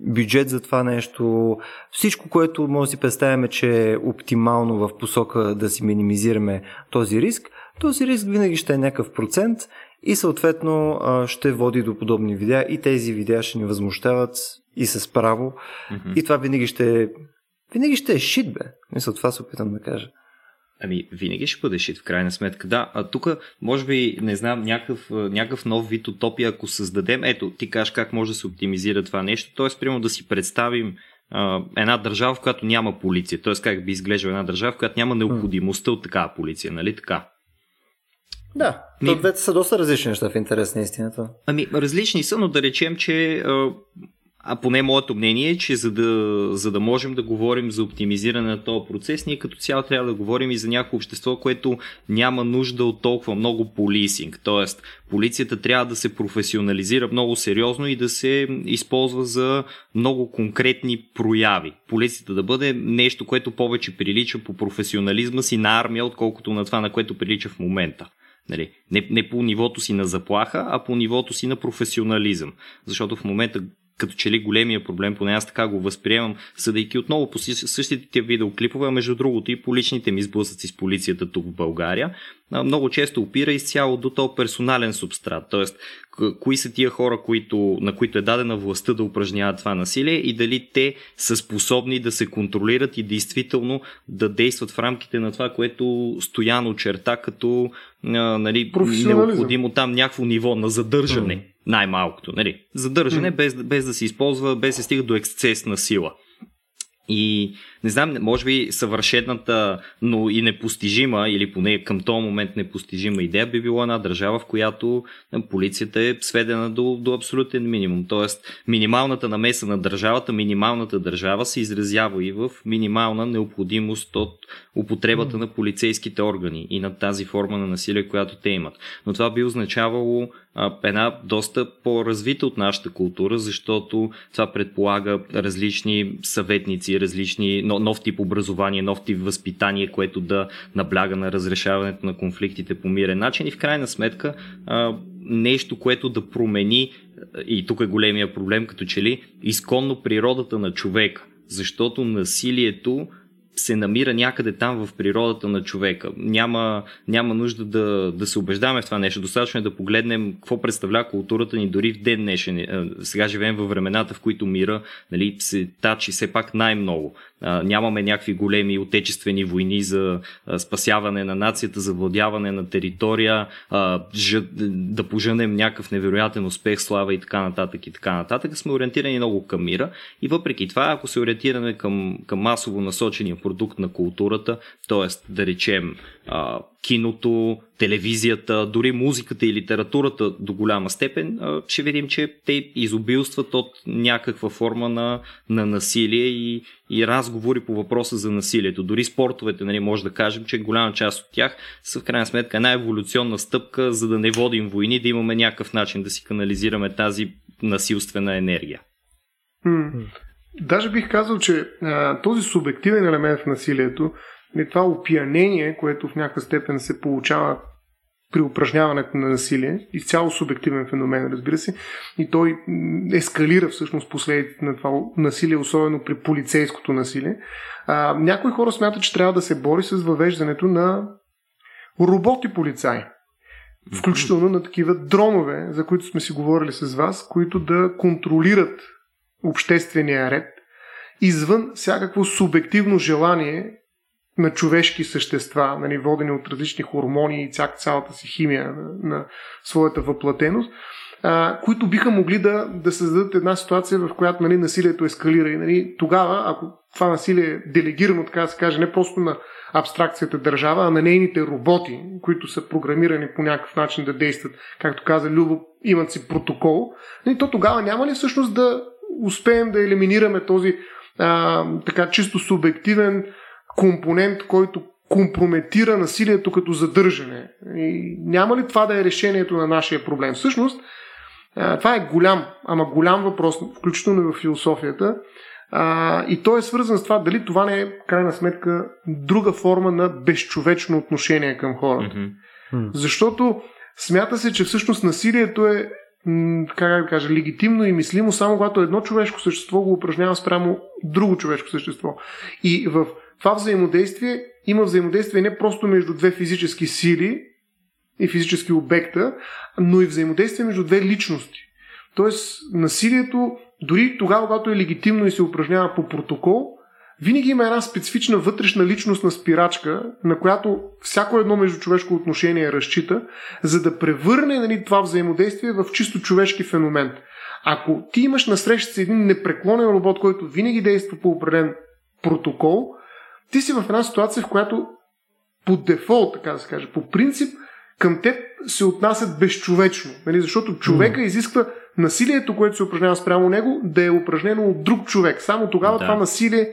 бюджет за това нещо, всичко, което може да си представяме, че е оптимално в посока да си минимизираме този риск, този риск винаги ще е някакъв процент и съответно ще води до подобни видеа и тези видеа ще ни възмущават и с право mm-hmm. и това винаги ще е винаги ще е шит, бе. Мисля, това се опитам да кажа. Ами, винаги ще бъде шит, в крайна сметка. Да, а тук, може би, не знам, някакъв, някакъв нов вид утопия, ако създадем, ето, ти кажеш как може да се оптимизира това нещо, т.е. примерно да си представим а, една държава, в която няма полиция, т.е. как би изглеждала една държава, в която няма необходимостта от такава полиция, нали така? Да, то двете са доста различни неща в интерес на истината. Ами, различни са, но да речем, че а, а поне моето мнение е, че за да, за да можем да говорим за оптимизиране на този процес, ние като цяло трябва да говорим и за някакво общество, което няма нужда от толкова много полисинг. Тоест, полицията трябва да се професионализира много сериозно и да се използва за много конкретни прояви. Полицията да бъде нещо, което повече прилича по професионализма си на армия, отколкото на това, на което прилича в момента. Нали, не, не по нивото си на заплаха, а по нивото си на професионализъм. Защото в момента като че ли големия проблем, поне аз така го възприемам, съдейки отново по същите видеоклипове, а между другото и по личните ми сблъсъци с полицията тук в България, много често опира изцяло до този персонален субстрат. Тоест, кои са тия хора, които, на които е дадена властта да упражняват това насилие и дали те са способни да се контролират и действително да действат в рамките на това, което Стоян черта като а, нали, необходимо там някакво ниво на задържане. Най-малкото. Нали? Задържане mm. без, без да се използва, без да се стига до ексцес на сила. И не знам, може би съвършената, но и непостижима, или поне към този момент непостижима идея би била една държава, в която полицията е сведена до, до абсолютен минимум. Тоест, минималната намеса на държавата, минималната държава се изразява и в минимална необходимост от употребата на полицейските органи и на тази форма на насилие, която те имат. Но това би означавало една доста по-развита от нашата култура, защото това предполага различни съветници, различни нов тип образование, нов тип възпитание, което да набляга на разрешаването на конфликтите по мирен начин и в крайна сметка нещо, което да промени, и тук е големия проблем, като че ли, изконно природата на човека. Защото насилието се намира някъде там в природата на човека. Няма, няма нужда да, да се убеждаваме в това нещо. Достатъчно е да погледнем какво представлява културата ни дори в ден днешен. Е, сега живеем във времената, в които мира нали, се тачи все пак най-много нямаме някакви големи отечествени войни за спасяване на нацията, за владяване на територия, да поженем някакъв невероятен успех, слава и така нататък и така нататък. Сме ориентирани много към мира и въпреки това, ако се ориентираме към, към масово насочения продукт на културата, т.е. да речем а, киното, телевизията, дори музиката и литературата до голяма степен, а, ще видим, че те изобилстват от някаква форма на, на насилие и, и разговори по въпроса за насилието. Дори спортовете, нали, може да кажем, че голяма част от тях са в крайна сметка една еволюционна стъпка, за да не водим войни, да имаме някакъв начин да си канализираме тази насилствена енергия. Даже бих казал, че а, този субективен елемент в насилието, и това опиянение, което в някаква степен се получава при упражняването на насилие, изцяло субективен феномен, разбира се, и той ескалира всъщност последиците на това насилие, особено при полицейското насилие. А, някои хора смятат, че трябва да се бори с въвеждането на роботи полицаи. Включително на такива дронове, за които сме си говорили с вас, които да контролират обществения ред, извън всякакво субективно желание на човешки същества, нали, водени от различни хормони и цялата си химия на, на своята въплатеност, а, които биха могли да, да създадат една ситуация, в която нали, насилието ескалира. И нали, тогава, ако това насилие е делегирано, така да се каже, не просто на абстракцията държава, а на нейните роботи, които са програмирани по някакъв начин да действат, както каза Любо, имат си протокол, нали, то тогава няма ли всъщност да успеем да елиминираме този а, така чисто субективен компонент, който компрометира насилието като задържане. И няма ли това да е решението на нашия проблем? Всъщност, това е голям, ама голям въпрос, включително и в философията. А, и той е свързан с това дали това не е, крайна сметка, друга форма на безчовечно отношение към хората. Mm-hmm. Защото смята се, че всъщност насилието е как да кажа, легитимно и мислимо само когато едно човешко същество го упражнява спрямо друго човешко същество. И в това взаимодействие има взаимодействие не просто между две физически сили и физически обекта, но и взаимодействие между две личности. Тоест, насилието, дори тогава, когато е легитимно и се упражнява по протокол, винаги има една специфична вътрешна личностна спирачка, на която всяко едно междучовешко отношение разчита, за да превърне нали, това взаимодействие в чисто човешки феномен. Ако ти имаш насреща с един непреклонен робот, който винаги действа по определен протокол, ти си в една ситуация, в която по дефолт, така да се каже, по принцип, към теб се отнасят безчовечно. Нали? Защото човека изисква насилието, което се упражнява спрямо него, да е упражнено от друг човек. Само тогава да. това насилие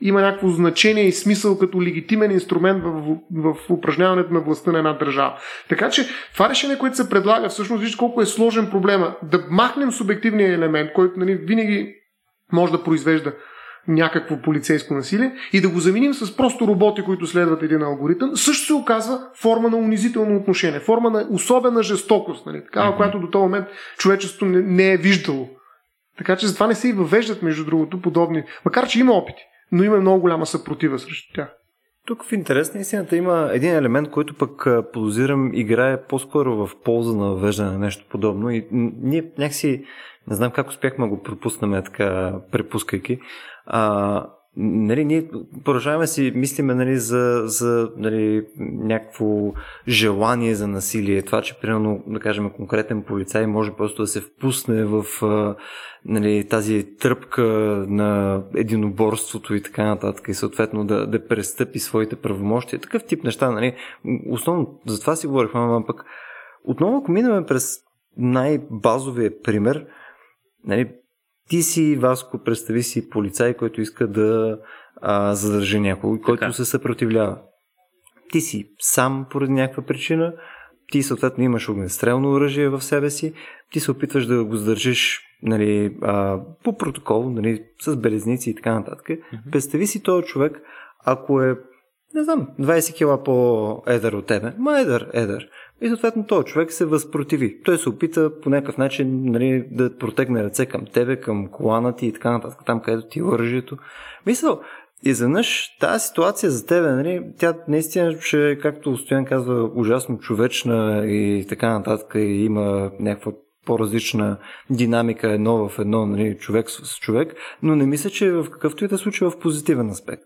има някакво значение и смисъл като легитимен инструмент в, в, в упражняването на властта на една държава. Така че това решение, което се предлага, всъщност вижте колко е сложен проблема. Да махнем субективния елемент, който нали, винаги може да произвежда някакво полицейско насилие и да го заменим с просто роботи, които следват един алгоритъм, също се оказва форма на унизително отношение, форма на особена жестокост, нали? такава, mm-hmm. която до този момент човечеството не, не е виждало. Така че затова не се и въвеждат, между другото, подобни, макар че има опити, но има много голяма съпротива срещу тях. Тук в интерес на истината има един елемент, който пък подозирам играе по-скоро в полза на въвеждане на нещо подобно и ние някакси не знам как успяхме го пропуснем така, препускайки. А, нали, ние продължаваме си мислиме нали, за, за нали, някакво желание за насилие. Това, че примерно, да кажем, конкретен полицай може просто да се впусне в нали, тази тръпка на единоборството и така нататък и съответно да, да престъпи своите правомощия. Такъв тип неща. Нали. Основно за това си говорихме, но пък отново ако минаме през най-базовия пример, нали, ти си, Васко, представи си полицай, който иска да а, задържи някого, който се съпротивлява. Ти си сам поради някаква причина, ти съответно имаш огнестрелно оръжие в себе си, ти се опитваш да го задържиш нали, а, по протокол, нали, с белезници и така нататък. Mm-hmm. Представи си този човек, ако е, не знам, 20 кила по-едър от тебе, ма едър, едър. И съответно този човек се възпротиви. Той се опита по някакъв начин нали, да протегне ръце към тебе, към колана ти и така нататък, там където ти е оръжието. Мисъл, изведнъж тази ситуация за тебе, нали, тя наистина ще, както Стоян казва, ужасно човечна и така нататък, и има някаква по-различна динамика едно в едно, нали, човек с човек, но не мисля, че в какъвто и да случва в позитивен аспект.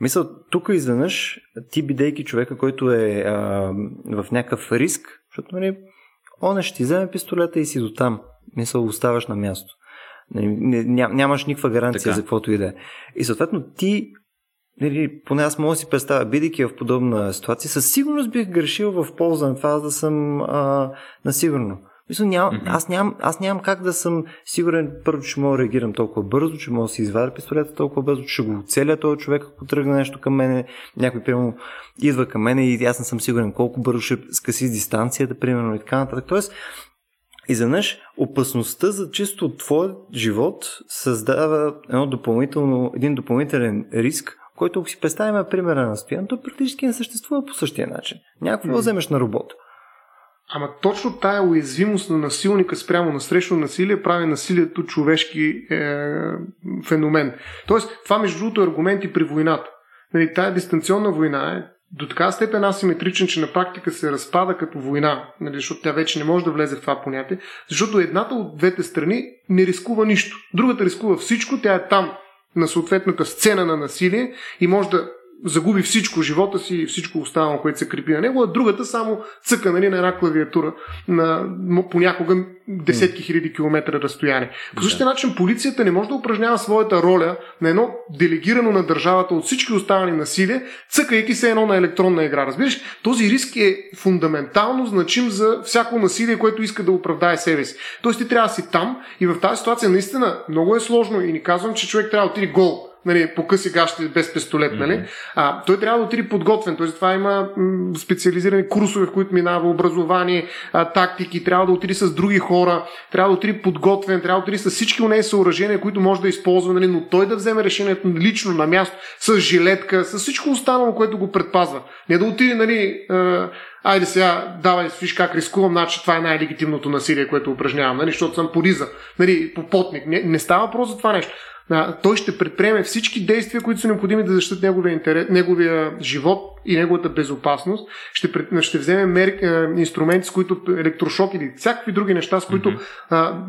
Мисля, тук изведнъж ти бидейки човека, който е а, в някакъв риск, защото нали, он ще ти вземе пистолета и си до там. Мисля, оставаш на място. Нали, нямаш никаква гаранция така. за каквото и да е. И съответно ти Нали, поне аз мога да си представя, бидейки в подобна ситуация, със сигурност бих грешил в полза на това да съм а, насигурно. Мисля, ням, mm-hmm. аз, нямам, аз нямам как да съм сигурен, първо, че мога да реагирам толкова бързо, че мога да си извадя пистолета толкова бързо, че ще го оцеля този човек, ако тръгне нещо към мене, някой, примерно, идва към мене и аз не съм сигурен колко бързо ще скъси дистанцията, примерно, и така нататък. Тоест, изведнъж опасността за чисто твой живот създава едно допълнително, един допълнителен риск, който ако си представим примера на Стоян, то практически не съществува по същия начин. Някакво mm. вземеш на работа. Ама точно тая уязвимост на насилника спрямо на срещу насилие прави насилието човешки е, феномен. Тоест, това между другото е аргументи при войната. Нали, тая дистанционна война е до така степен асиметричен, че на практика се разпада като война, нали, защото тя вече не може да влезе в това понятие, защото едната от двете страни не рискува нищо. Другата рискува всичко, тя е там на съответната сцена на насилие и може да загуби всичко, живота си и всичко останало, което се крепи на него, а другата само цъка нали, на една клавиатура на понякога десетки хиляди километра разстояние. По същия начин полицията не може да упражнява своята роля на едно делегирано на държавата от всички останали насилие, цъкайки се едно на електронна игра. Разбираш, този риск е фундаментално значим за всяко насилие, което иска да оправдае себе си. Тоест ти трябва да си там и в тази ситуация наистина много е сложно и ни казвам, че човек трябва да отиде гол нали, по къси гащи без пистолет, нали? Mm-hmm. А, той трябва да отиде подготвен. Т.е. това има м- специализирани курсове, в които минава образование, а, тактики, трябва да отиде с други хора, трябва да отиде подготвен, трябва да отиде с всички от съоръжения, които може да използва, нали? но той да вземе решението лично на място, с жилетка, с всичко останало, което го предпазва. Не да отиде, нали, а, айде сега, давай, виж как рискувам, значи това е най-легитимното насилие, което упражнявам, нали, защото съм пориза, нали, попотник. Не, не става въпрос за това нещо а, той ще предприеме всички действия, които са необходими да защитат неговия, интерес, неговия живот и неговата безопасност. Ще, пред, ще вземе мер, а, инструменти, с които електрошок или всякакви други неща, с които mm-hmm. а,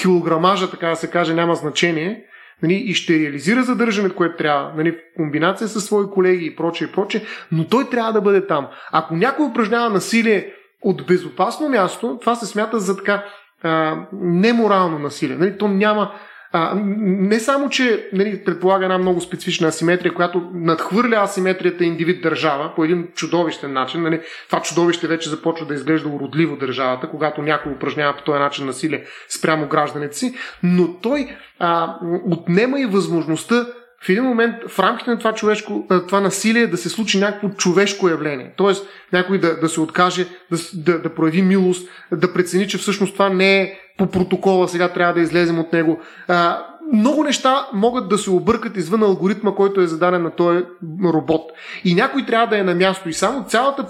килограмажа, така да се каже, няма значение нали, и ще реализира задържането, което трябва, нали, в комбинация с свои колеги и прочее, и прочее, но той трябва да бъде там. Ако някой упражнява насилие от безопасно място, това се смята за така а, неморално насилие. Нали, то няма а, не само, че нали, предполага една много специфична асиметрия, която надхвърля асиметрията индивид-държава по един чудовищен начин. Нали, това чудовище вече започва да изглежда уродливо държавата, когато някой упражнява по този начин насилие спрямо гражданите си, но той а, отнема и възможността в един момент в рамките на това, човешко, това насилие да се случи някакво човешко явление. Тоест някой да, да се откаже, да, да, да прояви милост, да прецени, че всъщност това не е по протокола, сега трябва да излезем от него. А, много неща могат да се объркат извън алгоритма, който е зададен на този робот. И някой трябва да е на място. И само цялата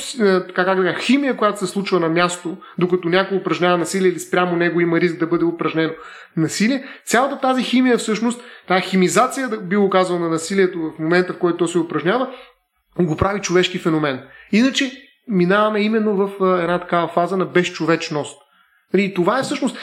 как, как, как, химия, която се случва на място, докато някой упражнява насилие или спрямо него има риск да бъде упражнено насилие, цялата тази химия всъщност, тази химизация, да би го казал на насилието в момента, в който то се упражнява, го прави човешки феномен. Иначе минаваме именно в една такава фаза на безчовечност. И нали, това е всъщност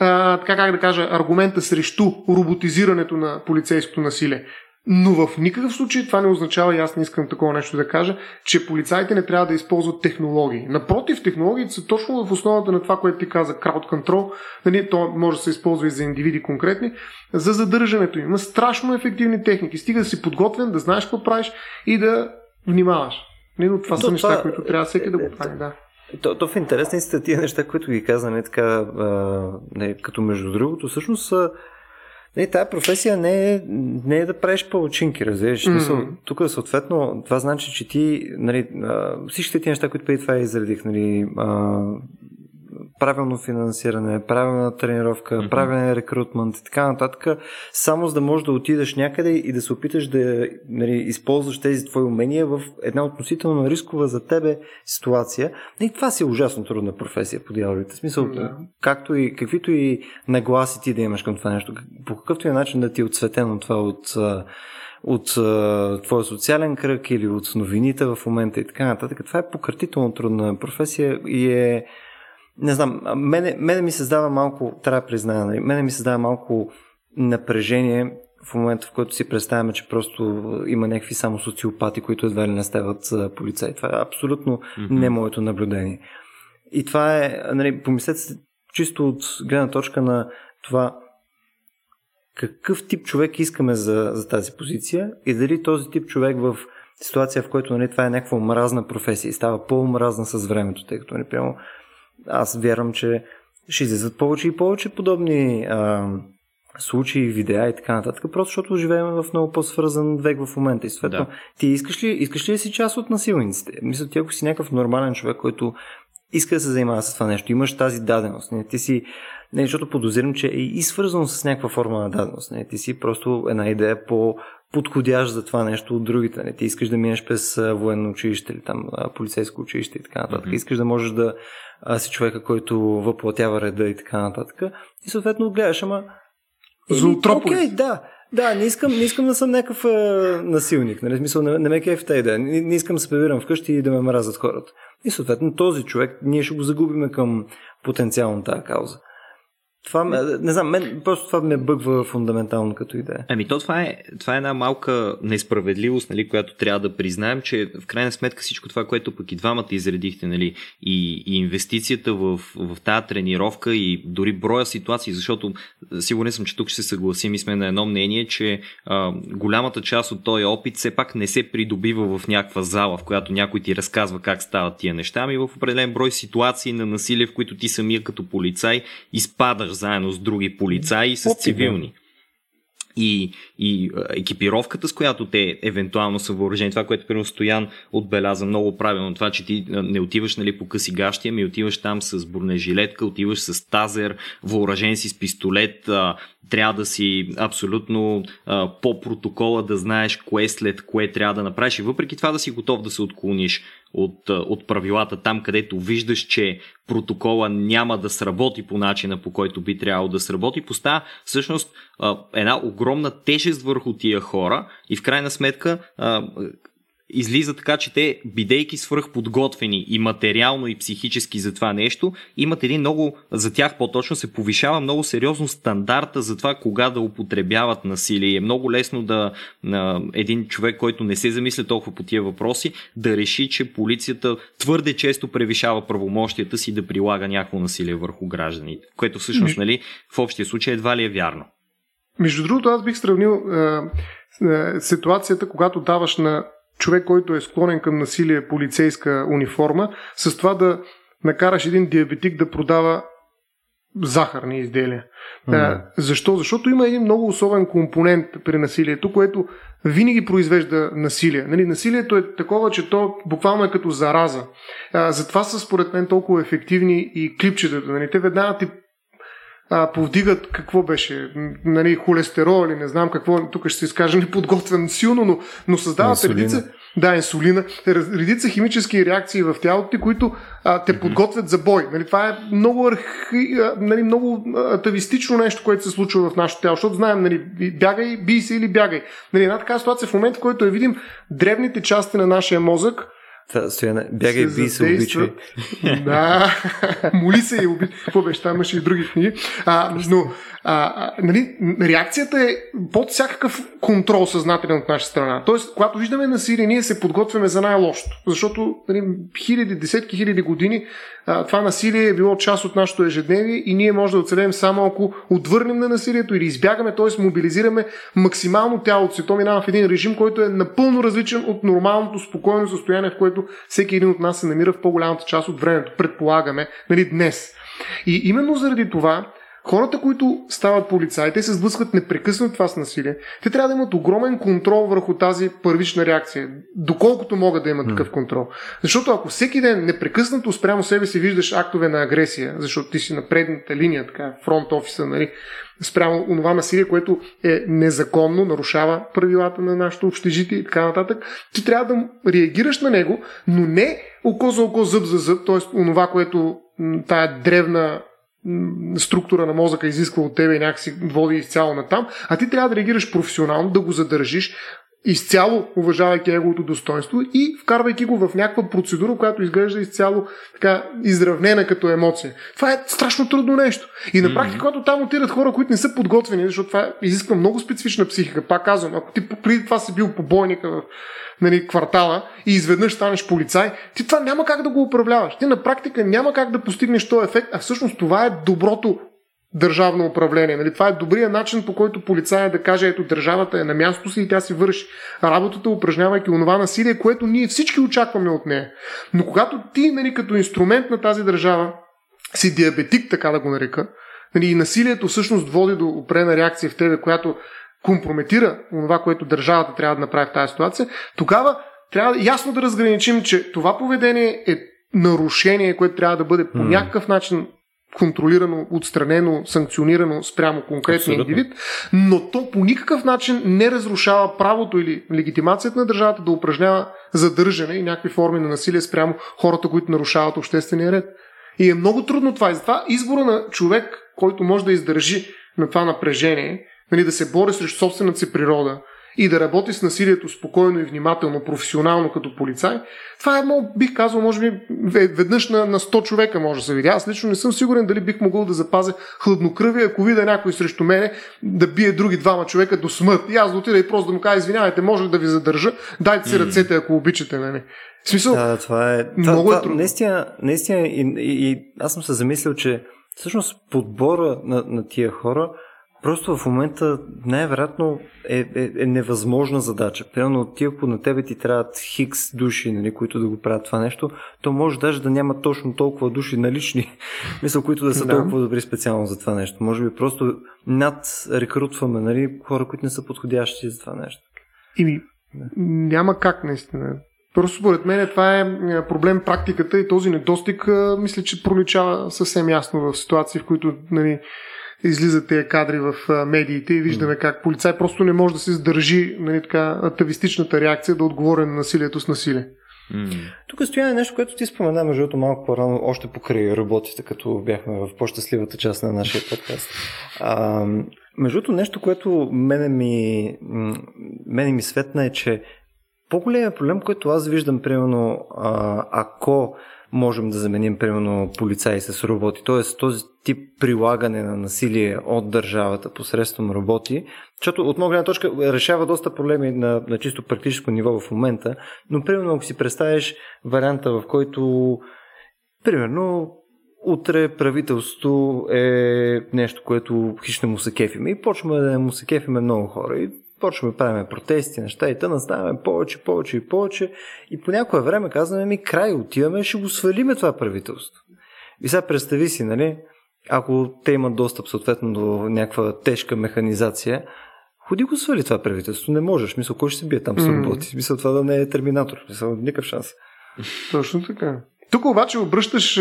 а, така как да кажа, аргумента срещу роботизирането на полицейското насилие. Но в никакъв случай това не означава, и аз не искам такова нещо да кажа, че полицаите не трябва да използват технологии. Напротив, технологиите са точно в основата на това, което ти каза, crowd control. Нали, то може да се използва и за индивиди конкретни, за задържането им. Има страшно ефективни техники. Стига да си подготвен, да знаеш какво правиш и да внимаваш. Нали, но това то, са неща, това... които трябва всеки да го прави. Да. То, то в интересни са тия неща, които ги каза, не така, а, не, като между другото, всъщност не, тая професия не е, не е да правиш палачинки, разбираш. Mm-hmm. Тук съответно това значи, че ти, нали, всичките ти неща, които преди това изредих, нали, а, правилно финансиране, правилна тренировка, mm-hmm. правилен рекрутмент и така нататък, само за да можеш да отидеш някъде и да се опиташ да нали, използваш тези твои умения в една относително рискова за тебе ситуация. И това си е ужасно трудна професия по дяволите. Смисъл, mm-hmm. както и каквито и нагласи ти да имаш към това нещо, по какъвто и начин да ти е отсветено това от от твоя социален кръг или от новините в момента и така нататък. Това е пократително трудна професия и е не знам, мене, мене ми създава малко, трябва да призная, нали, мене ми създава малко напрежение в момента, в който си представяме, че просто има някакви само социопати, които едва ли не стават полицаи. Това е абсолютно mm-hmm. не моето наблюдение. И това е, нали, помислете се чисто от гледна точка на това какъв тип човек искаме за, за тази позиция и дали този тип човек в ситуация, в която нали, това е някаква омразна професия и става по-омразна с времето, тъй като, нали, прямо, аз вярвам, че ще излизат повече и повече подобни а, случаи, видеа и така нататък, просто защото живеем в много по-свързан век в момента. И съответно, да. ти искаш ли, искаш ли да си част от насилниците? Мисля, ти ако си някакъв нормален човек, който иска да се занимава с това нещо, имаш тази даденост, не, ти си, не, защото подозирам, че е и свързано с някаква форма на даденост. Не, ти си просто една идея по подходящ за това нещо от другите. Не, ти искаш да минеш през военно училище или там полицейско училище и така нататък. Mm-hmm. Искаш да можеш да а, си човека, който въплатява реда и така нататък. И съответно гледаш, ама... Зоотрополис. Окей, да. Да, не искам, не искам да съм някакъв а, насилник. Нали? Смисъл, не, не ме кеф тази идея. Не, не искам да се прибирам вкъщи и да ме мразят хората. И съответно този човек, ние ще го загубиме към потенциално тази кауза. Това, не знам, мен просто това ме бъгва фундаментално като идея. Ами то това е, това е една малка несправедливост, нали, която трябва да признаем, че в крайна сметка всичко това, което пък и двамата изредихте, нали, и, и инвестицията в, в тази тренировка и дори броя ситуации, защото сигурен съм, че тук ще се съгласим и сме на едно мнение, че а, голямата част от този опит все пак не се придобива в някаква зала, в която някой ти разказва как стават тия неща, ами в определен брой ситуации на насилие, в които ти самия като полицай изпадаш заедно с други полицаи и с цивилни. И, и екипировката, с която те евентуално са въоръжени, това, което примерно Стоян отбеляза много правилно, това, че ти не отиваш нали, по къси гащи, ами отиваш там с бронежилетка, отиваш с тазер, въоръжен си с пистолет, трябва да си абсолютно а, по протокола да знаеш кое след кое трябва да направиш. И въпреки това да си готов да се отклониш от, от правилата там, където виждаш, че протокола няма да сработи по начина по който би трябвало да сработи, поставя всъщност една огромна тежест върху тия хора и в крайна сметка излиза така, че те, бидейки свръхподготвени и материално и психически за това нещо, имат един много, за тях по-точно се повишава много сериозно стандарта за това кога да употребяват насилие. Е много лесно да на един човек, който не се замисля толкова по тия въпроси, да реши, че полицията твърде често превишава правомощията си да прилага някакво насилие върху гражданите, което всъщност, нали, в общия случай едва ли е вярно. Между другото, аз бих сравнил е, е, ситуацията, когато даваш на човек, който е склонен към насилие, полицейска униформа, с това да накараш един диабетик да продава захарни изделия. Mm. Защо? Защото има един много особен компонент при насилието, което винаги произвежда насилие. Нали, насилието е такова, че то буквално е като зараза. А, затова са според мен толкова ефективни и клипчетата. Нали, те веднага ти а, повдигат какво беше, нали, холестерол или не знам какво, тук ще се изкажа неподготвен силно, но, но създават редица, да, инсулина, редица химически реакции в тялото ти, които а, те подготвят за бой. Нали, това е много, архи, а, нали, много атавистично нещо, което се случва в нашото тяло, защото знаем, нали, бягай, бий се или бягай. Нали, една така ситуация в момента, в който я видим древните части на нашия мозък, Та, стояне, бягай, би се обичай. Да, моли се и обичай. Какво беше, там имаше и други книги. А, но а, нали, реакцията е под всякакъв контрол съзнателен от наша страна. Тоест, когато виждаме насилие, ние се подготвяме за най-лошото. Защото нали, хиляди, десетки хиляди години а, това насилие е било част от нашето ежедневие и ние може да оцелем само ако отвърнем на насилието или избягаме, т.е. мобилизираме максимално тялото си. То минава в един режим, който е напълно различен от нормалното спокойно състояние, в което всеки един от нас се намира в по-голямата част от времето. Предполагаме, нали, днес. И именно заради това Хората, които стават полицаи, те се сблъскват непрекъснато това с насилие. Те трябва да имат огромен контрол върху тази първична реакция, доколкото могат да имат такъв контрол. Защото ако всеки ден непрекъснато спрямо себе си виждаш актове на агресия, защото ти си на предната линия, така, фронт офиса, нали, спрямо онова насилие, което е незаконно, нарушава правилата на нашето общежитие и така нататък, ти трябва да реагираш на него, но не око за око, зъб за зъб, т.е. онова, което тая древна структура на мозъка изисква от тебе и някакси води изцяло на там, а ти трябва да реагираш професионално, да го задържиш, изцяло уважавайки неговото достоинство и вкарвайки го в някаква процедура, която изглежда изцяло така изравнена като емоция. Това е страшно трудно нещо. И на практика, когато там отират хора, които не са подготвени, защото това изисква много специфична психика, пак казвам, ако ти преди това си бил побойника в нали, квартала и изведнъж станеш полицай, ти това няма как да го управляваш. Ти на практика няма как да постигнеш този ефект, а всъщност това е доброто държавно управление. Нали? Това е добрият начин, по който полицая да каже, ето държавата е на мястото си и тя си върши работата, упражнявайки онова насилие, което ние всички очакваме от нея. Но когато ти, нали, като инструмент на тази държава, си диабетик, така да го нарека, нали, и насилието всъщност води до опрена реакция в тебе, която компрометира това, което държавата трябва да направи в тази ситуация, тогава трябва ясно да разграничим, че това поведение е нарушение, което трябва да бъде по някакъв начин контролирано, отстранено, санкционирано спрямо конкретния индивид, но то по никакъв начин не разрушава правото или легитимацията на държавата да упражнява задържане и някакви форми на насилие спрямо хората, които нарушават обществения ред. И е много трудно това. И затова избора на човек, който може да издържи на това напрежение, нали, да се бори срещу собствената си природа и да работи с насилието спокойно и внимателно, професионално като полицай, това е, бих казал, може би веднъж на, на 100 човека може да се види. Аз лично не съм сигурен дали бих могъл да запазя хладнокръвие, ако видя някой срещу мене да бие други двама човека до смърт. И аз да отида и просто да му кажа, извинявайте, може ли да ви задържа, дайте си ръцете, ако обичате. Нали? В смисъл, да, това е, много това, е трудно. Наистина, наистина и, и, и аз съм се замислил, че всъщност подбора на, на тия хора Просто в момента най-вероятно е, е, е невъзможна задача. Примерно ти, ако на тебе ти трябват хикс души, нали, които да го правят това нещо, то може даже да няма точно толкова души налични, мисля, които да са да. толкова добри специално за това нещо. Може би просто над рекрутваме нали, хора, които не са подходящи за това нещо. Ими, да. няма как наистина. Просто според мен това е проблем практиката и този недостиг мисля, че проличава съвсем ясно в ситуации, в които нали, излизат тези кадри в медиите и виждаме как полицай просто не може да се сдържи нали, така, атавистичната реакция да отговори на насилието с насилие. Mm. Тук стоя нещо, което ти спомена, между другото, малко по-рано, още покрай работите, като бяхме в по-щастливата част на нашия подкаст. А, между другото, нещо, което мене ми, мене ми светна е, че по-големият проблем, който аз виждам, примерно, ако можем да заменим, примерно, полицаи с роботи. Тоест, този тип прилагане на насилие от държавата посредством роботи, защото от моя гледна точка решава доста проблеми на, на чисто практическо ниво в момента, но, примерно, ако си представиш варианта, в който, примерно, утре правителството е нещо, което хищно му се кефиме и почваме да му се кефиме много хора. И почваме да правим протести, неща и тъна, ставаме повече, повече и повече и по някое време казваме ми край, отиваме, ще го свалиме това правителство. И сега представи си, нали, ако те имат достъп съответно до някаква тежка механизация, ходи го свали това правителство, не можеш. Мисля, кой ще се бие там с роботи? Mm. Мисля, това да не е терминатор. Мисля, никакъв шанс. Точно така. Тук обаче обръщаш,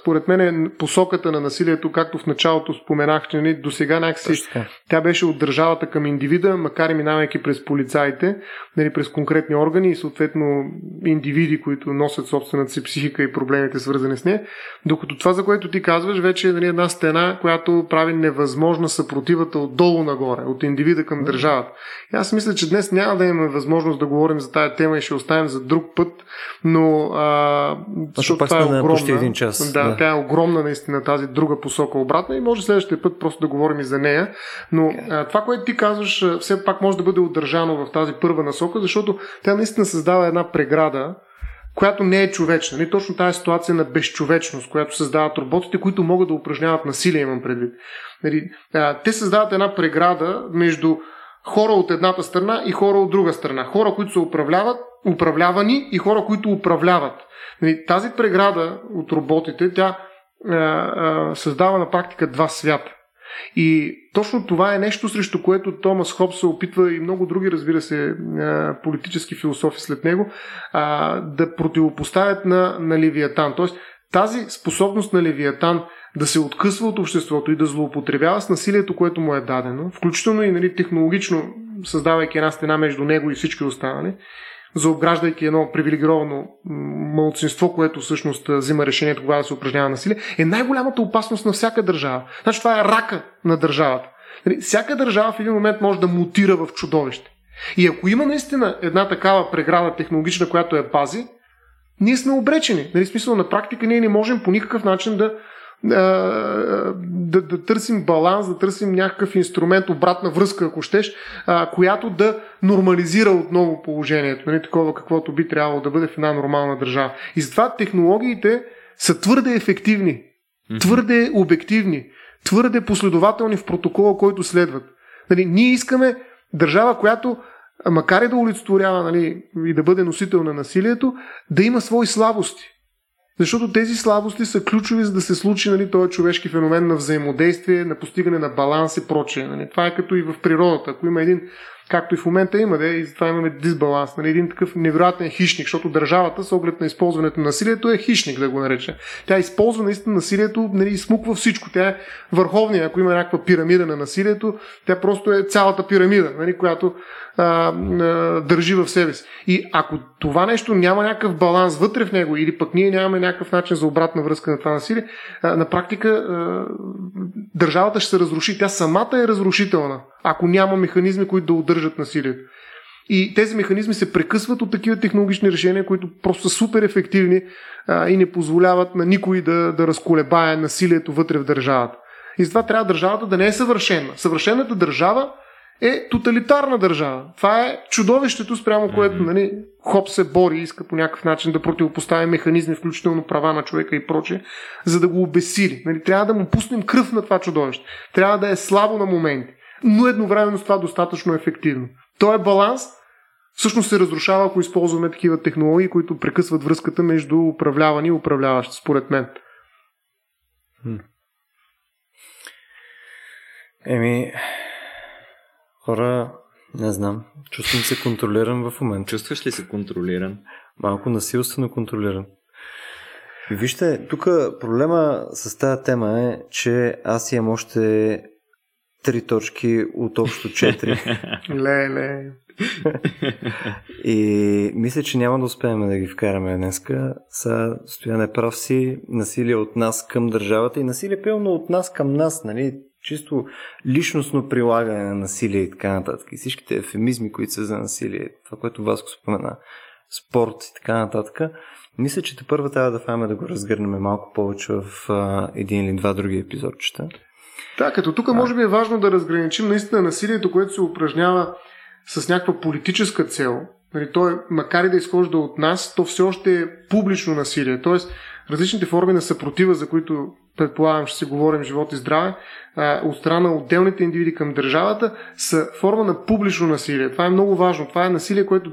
според мен, посоката на насилието, както в началото споменах, че нали, до сега някакси тя беше от държавата към индивида, макар и минавайки през полицаите, нали, през конкретни органи и съответно индивиди, които носят собствената си психика и проблемите свързани с нея. Докато това, за което ти казваш, вече е нали, една стена, която прави невъзможна съпротивата отдолу нагоре, от индивида към държавата. И аз мисля, че днес няма да имаме възможност да говорим за тази тема и ще оставим за друг път, но а, защото това е огромна. Почти един час. Да, да, тя е огромна наистина тази друга посока обратна и може следващия път просто да говорим и за нея. Но а, това, което ти казваш, все пак може да бъде удържано в тази първа насока, защото тя наистина създава една преграда, която не е човечна. Не точно тази ситуация на безчовечност, която създават роботите, които могат да упражняват насилие, имам предвид. Нали, те създават една преграда между хора от едната страна и хора от друга страна. Хора, които се управляват, управлявани и хора, които управляват. Нали, тази преграда от роботите, тя а, а, създава на практика два свята. И точно това е нещо, срещу което Томас Хобс се опитва и много други, разбира се, политически философи след него, да противопоставят на, на Левиатан. Тоест, тази способност на Левиатан да се откъсва от обществото и да злоупотребява с насилието, което му е дадено, включително и нали, технологично, създавайки една стена между него и всички останали, заобграждайки едно привилегировано малцинство, което всъщност взима решението кога да се упражнява насилие, е най-голямата опасност на всяка държава. Значи това е рака на държавата. Нали, всяка държава в един момент може да мутира в чудовище. И ако има наистина една такава преграда технологична, която е пази, ние сме обречени. Нали, смисъл на практика ние не можем по никакъв начин да да, да търсим баланс, да търсим някакъв инструмент, обратна връзка, ако щеш, а, която да нормализира отново положението, нали, такова каквото би трябвало да бъде в една нормална държава. И затова технологиите са твърде ефективни, твърде обективни, твърде последователни в протокола, който следват. Нали, ние искаме държава, която макар и да олицетворява нали, и да бъде носител на насилието, да има свои слабости. Защото тези слабости са ключови за да се случи нали, този човешки феномен на взаимодействие, на постигане на баланс и прочее. Нали. Това е като и в природата. Ако има един както и в момента има, да, и затова имаме дисбаланс. Нали, един такъв невероятен хищник, защото държавата, с оглед на използването на насилието, е хищник, да го нарече. Тя използва наистина насилието, нали, смуква всичко. Тя е върховния, ако има някаква пирамида на насилието, тя просто е цялата пирамида, нали, която а, а, държи в себе си. И ако това нещо няма някакъв баланс вътре в него, или пък ние нямаме някакъв начин за обратна връзка на това насилие, а, на практика а, държавата ще се разруши. Тя самата е разрушителна ако няма механизми, които да удържат насилието. И тези механизми се прекъсват от такива технологични решения, които просто са супер ефективни а, и не позволяват на никой да, да разколебае насилието вътре в държавата. И затова трябва държавата да не е съвършена. Съвършената държава е тоталитарна държава. Това е чудовището, спрямо което нали, Хоп се бори и иска по някакъв начин да противопостави механизми, включително права на човека и прочее, за да го обесили. Нали, трябва да му пуснем кръв на това чудовище. Трябва да е слабо на моменти, но едновременно с това достатъчно ефективно. Той е баланс всъщност се разрушава, ако използваме такива технологии, които прекъсват връзката между управлявани и управляващи, според мен. Еми, хора, не знам. Чувствам се контролиран в момента. Чувстваш ли се контролиран? Малко насилствено контролиран. Вижте, тук проблема с тази тема е, че аз имам още три точки от общо четири. Леле. И мисля, че няма да успеем да ги вкараме днеска. Са стояне прав си, насилие от нас към държавата и насилие пълно от нас към нас, нали? Чисто личностно прилагане на насилие и така нататък. И всичките ефемизми, които са за насилие, това, което вас го спомена, спорт и така нататък. Мисля, че те първа трябва да фаме да го разгърнем малко повече в а, един или два други епизодчета. Да, като тук може би е важно да разграничим наистина насилието, което се упражнява с някаква политическа цел, нали, то е, макар и да изхожда от нас, то все още е публично насилие. Тоест, различните форми на съпротива, за които предполагам ще си говорим живот и здраве, от страна на отделните индивиди към държавата, са форма на публично насилие. Това е много важно. Това е насилие, което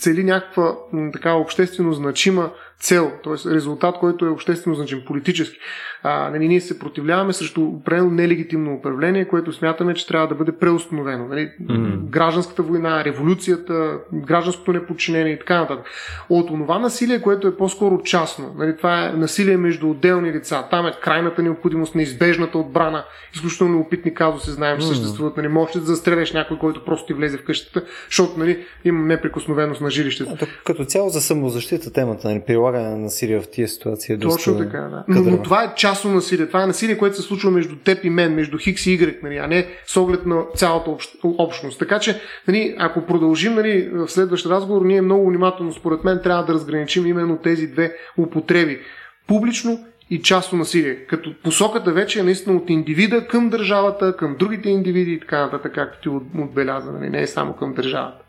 цели някаква така обществено значима цел, т.е. резултат, който е обществено значим, политически. А, нали, ние се противляваме срещу определено нелегитимно управление, което смятаме, че трябва да бъде преустановено. Нали, mm-hmm. Гражданската война, революцията, гражданското неподчинение и така нататък. От това насилие, което е по-скоро частно, нали, това е насилие между отделни лица. Там е крайната необходимост, неизбежната отбрана, изключително опитни казуси, знаем, че mm-hmm. съществуват. Нали, можеш да застреляш някой, който просто ти влезе в къщата, защото нали, има неприкосновеност на жилището. Като цяло за самозащита темата, нали, прилагане на насилие в тия ситуации е доста... Точно така, да. Но, но това е частно насилие. Това е насилие, което се случва между теб и мен, между Хикс и Y, нали, а не с оглед на цялата общ... общност. Така че, нали, ако продължим нали, в следващ разговор, ние много внимателно, според мен, трябва да разграничим именно тези две употреби. Публично и частно насилие. Като посоката вече е наистина от индивида към държавата, към другите индивиди и така нататък, както ти отбеляза, нали? не е само към държавата.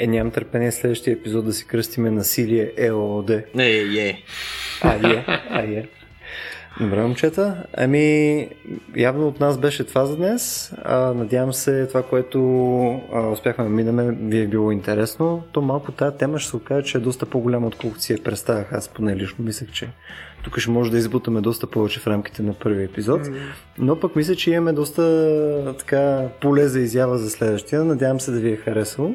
Е, нямам търпение следващия епизод да си кръстиме насилие ЕООД. Е, е. А, е, а, е. Добре, момчета. Ами, явно от нас беше това за днес. А, надявам се това, което а, успяхме да минаме, ви е било интересно. То малко тази тема ще се окаже, че е доста по-голяма, отколкото си я представях. Аз поне лично мислех, че тук ще може да избутаме доста повече в рамките на първи епизод. Но пък мисля, че имаме доста така поле за изява за следващия. Надявам се да ви е харесало.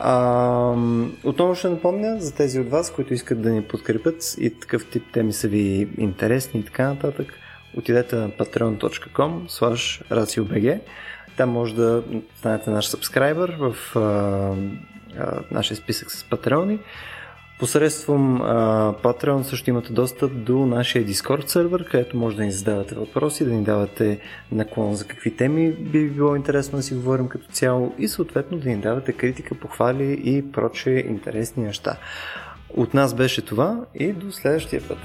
А, отново ще напомня за тези от вас, които искат да ни подкрепят и такъв тип теми са ви интересни и така нататък. Отидете на patreon.com slash Там може да станете наш сабскрайбър в а, а, нашия списък с патреони. Посредством Patreon също имате достъп до нашия Discord сервер, където може да ни задавате въпроси, да ни давате наклон за какви теми би било интересно да си говорим като цяло и съответно да ни давате критика, похвали и прочие интересни неща. От нас беше това и до следващия път.